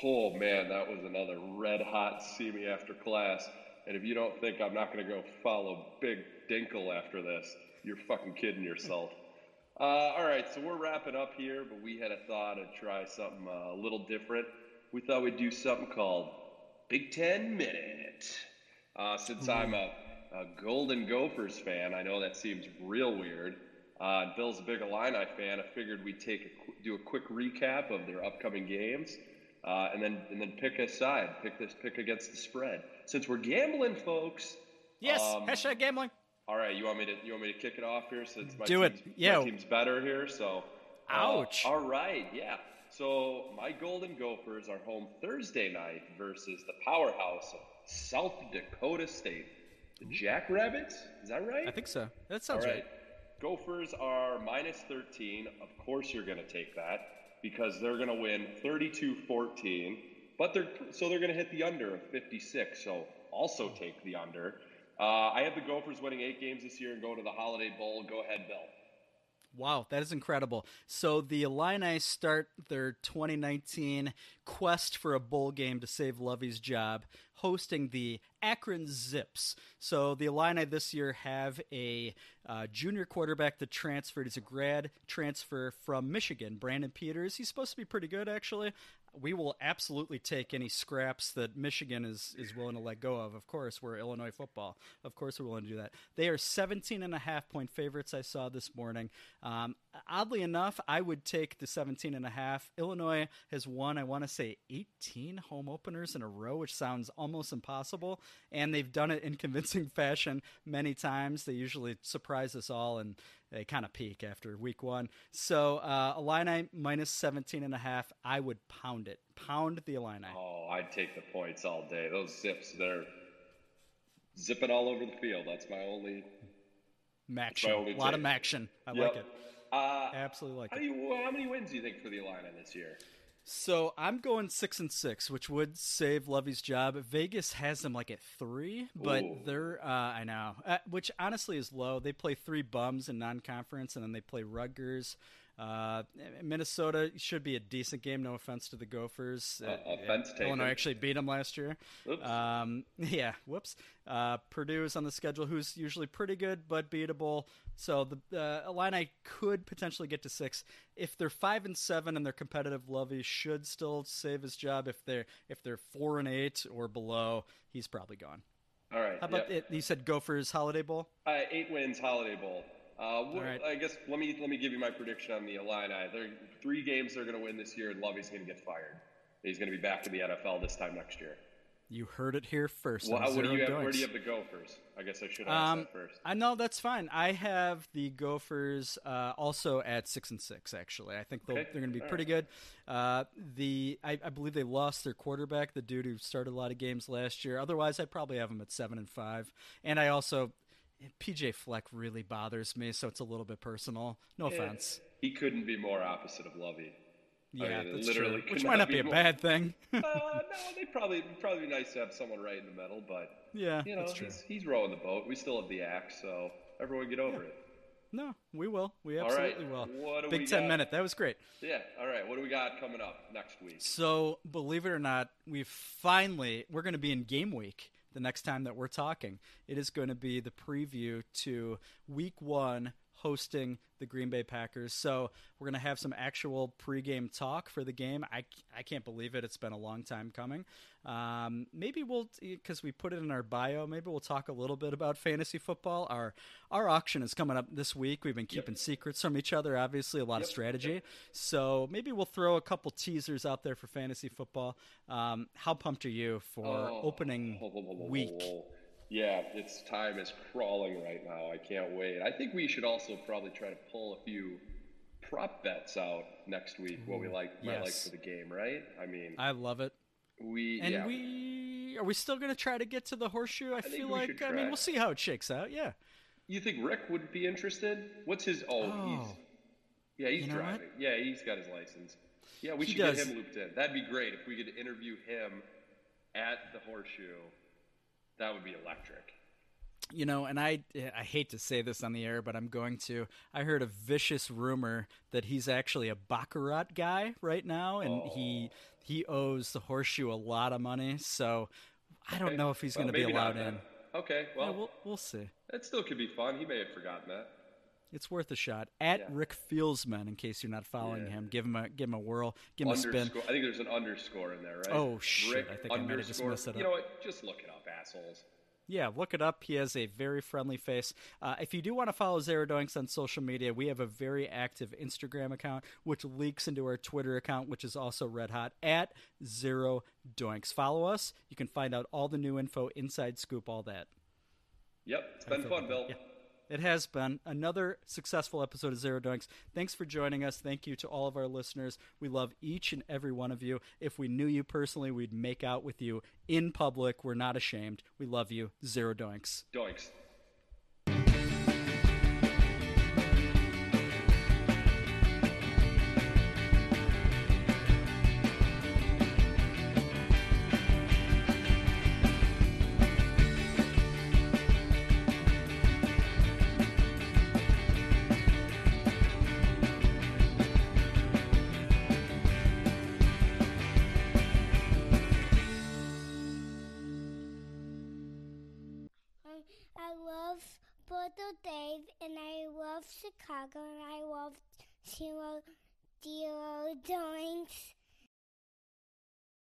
Oh man, that was another red hot see me after class. And if you don't think I'm not going to go follow Big Dinkle after this, you're fucking kidding yourself. Uh, all right, so we're wrapping up here, but we had a thought to try something uh, a little different. We thought we'd do something called Big Ten Minute. Uh, since I'm a, a, Golden Gophers fan, I know that seems real weird. Uh, Bill's a big Illini fan. I figured we'd take a, do a quick recap of their upcoming games, uh, and then and then pick a side, pick this pick against the spread. Since we're gambling, folks. Yes, um, hashtag gambling. All right, you want me to you want me to kick it off here since my do team's, it. Yeah, my team's better here. So, ouch. Uh, all right, yeah. So my Golden Gophers are home Thursday night versus the powerhouse of South Dakota State, the Jackrabbits. Is that right? I think so. That sounds all right. right. Gophers are minus 13. Of course, you're going to take that because they're going to win 32-14. But they're so they're going to hit the under of 56. So also take the under. Uh, I have the Gophers winning eight games this year and going to the Holiday Bowl. Go ahead, Bill. Wow, that is incredible. So the Illini start their 2019 quest for a bowl game to save Lovie's job, hosting the Akron Zips. So the Illini this year have a uh, junior quarterback that transferred. He's a grad transfer from Michigan, Brandon Peters. He's supposed to be pretty good, actually. We will absolutely take any scraps that Michigan is, is willing to let go of. Of course, we're Illinois football. Of course, we're willing to do that. They are 17 and a half point favorites. I saw this morning. Um, oddly enough, I would take the 17 and a half. Illinois has won, I want to say, 18 home openers in a row, which sounds almost impossible. And they've done it in convincing fashion many times. They usually surprise us all and they kind of peak after week one. So uh, Illini minus 17 and a half. I would pound it. Pound the Illini. Oh, I'd take the points all day. Those zips, they're zipping all over the field. That's my only. MACtion. only A lot of take. action. I Yep. like it. Uh, Absolutely like how, it. do you, how many wins do you think for the Illini this year? So I'm going six and six, which would save Lovie's job. Vegas has them like at three, but Ooh. they're uh, I know, uh, which honestly is low. They play three bums in non-conference, and then they play Rutgers. Uh, Minnesota should be a decent game. No offense to the Gophers. Uh, offense taken. Illinois actually beat them last year. Um, yeah, whoops. Uh, Purdue is on the schedule, who's usually pretty good but beatable. So the uh, Illini could potentially get to six if they're five and seven and they're competitive. Lovie should still save his job. If they're if they're four and eight or below, he's probably gone. all right. How about yep. it? You said Gophers Holiday Bowl. Uh, eight wins, Holiday Bowl. Uh, wh- right. I guess let me let me give you my prediction on the Illini. They're three games they're going to win this year, and Lovie's going to get fired. He's going to be back in the NFL this time next year. You heard it here first. Well, what do you have, where do you have the Gophers? I guess I should ask Um, that first. I know that's fine. I have the Gophers uh, also at six and six. Actually, I think they'll, Okay. they're going to be All pretty good. Uh, the I, I believe they lost their quarterback, the dude who started a lot of games last year. Otherwise, I'd probably have them at seven and five. And I also PJ Fleck really bothers me, so it's a little bit personal. No Yeah. offense. He couldn't be more opposite of Lovie. Yeah, mean, that's literally true. Which might not be be a more- bad thing. uh, no, they probably probably be nice to have someone right in the middle, but yeah, you know that's true. he's, he's rowing the boat. We still have the axe, so everyone get over it. No, we will. We right, absolutely will. Big Ten got? minute. That was great. Yeah. All right. What do we got coming up next week? So, believe it or not, we finally we're going to be in game week the next time that we're talking. It is going to be the preview to week 1 hosting the Green Bay Packers. So, we're going to have some actual pregame talk for the game. I, I can't believe it. It's been a long time coming. Um, maybe we'll because we put it in our bio. Maybe we'll talk a little bit about fantasy football. Our our auction is coming up this week. We've been keeping secrets from each other. Obviously, a lot of strategy. So maybe we'll throw a couple teasers out there for fantasy football. Um, how pumped are you for Oh, opening week? Yeah, it's time is crawling right now. I can't wait. I think we should also probably try to pull a few prop bets out next week. What we mm, like, might like for the game, right? I mean, I love it. we And yeah. we are we still going to try to get to the horseshoe? I, think feel like I mean we'll see how it shakes out. Yeah. You think Rick would be interested? What's his? Oh, he's Oh. yeah, he's You know what? driving. Yeah, he's got his license. Yeah, we He should does. get him looped in. That'd be great if we could interview him at the horseshoe. That would be electric. You know, and I I hate to say this on the air, but I'm going to. I heard a vicious rumor that he's actually a baccarat guy right now, and he Oh. he owes the horseshoe a lot of money. So I don't Okay. know if he's Well, going to be allowed in. Okay, Yeah, well, we'll we'll see. that still could be fun. He may have forgotten that. It's worth a shot. At Yeah. Rick Fieldsman, in case you're not following Yeah. him, give him a give him a whirl, give him a spin. I think there's an underscore in there, right? Oh, shit, Rick I think I might have just underscore- messed it You know what? Just look it up, assholes. Yeah, look it up. He has a very friendly face. Uh, if you do want to follow Zero Doinks on social media, we have a very active Instagram account, which leaks into our Twitter account, which is also red hot at Zero Doinks. Follow us. You can find out all the new info, inside scoop, all that. Yep, it's been fun, Bill. Yeah. It has been another successful episode of Zero Doinks. Thanks for joining us. Thank you to all of our listeners. We love each and every one of you. If we knew you personally, we'd make out with you in public. We're not ashamed. We love you. Zero Doinks. Doinks. Porto Dave and I love Chicago and I love Zero Zero Doinks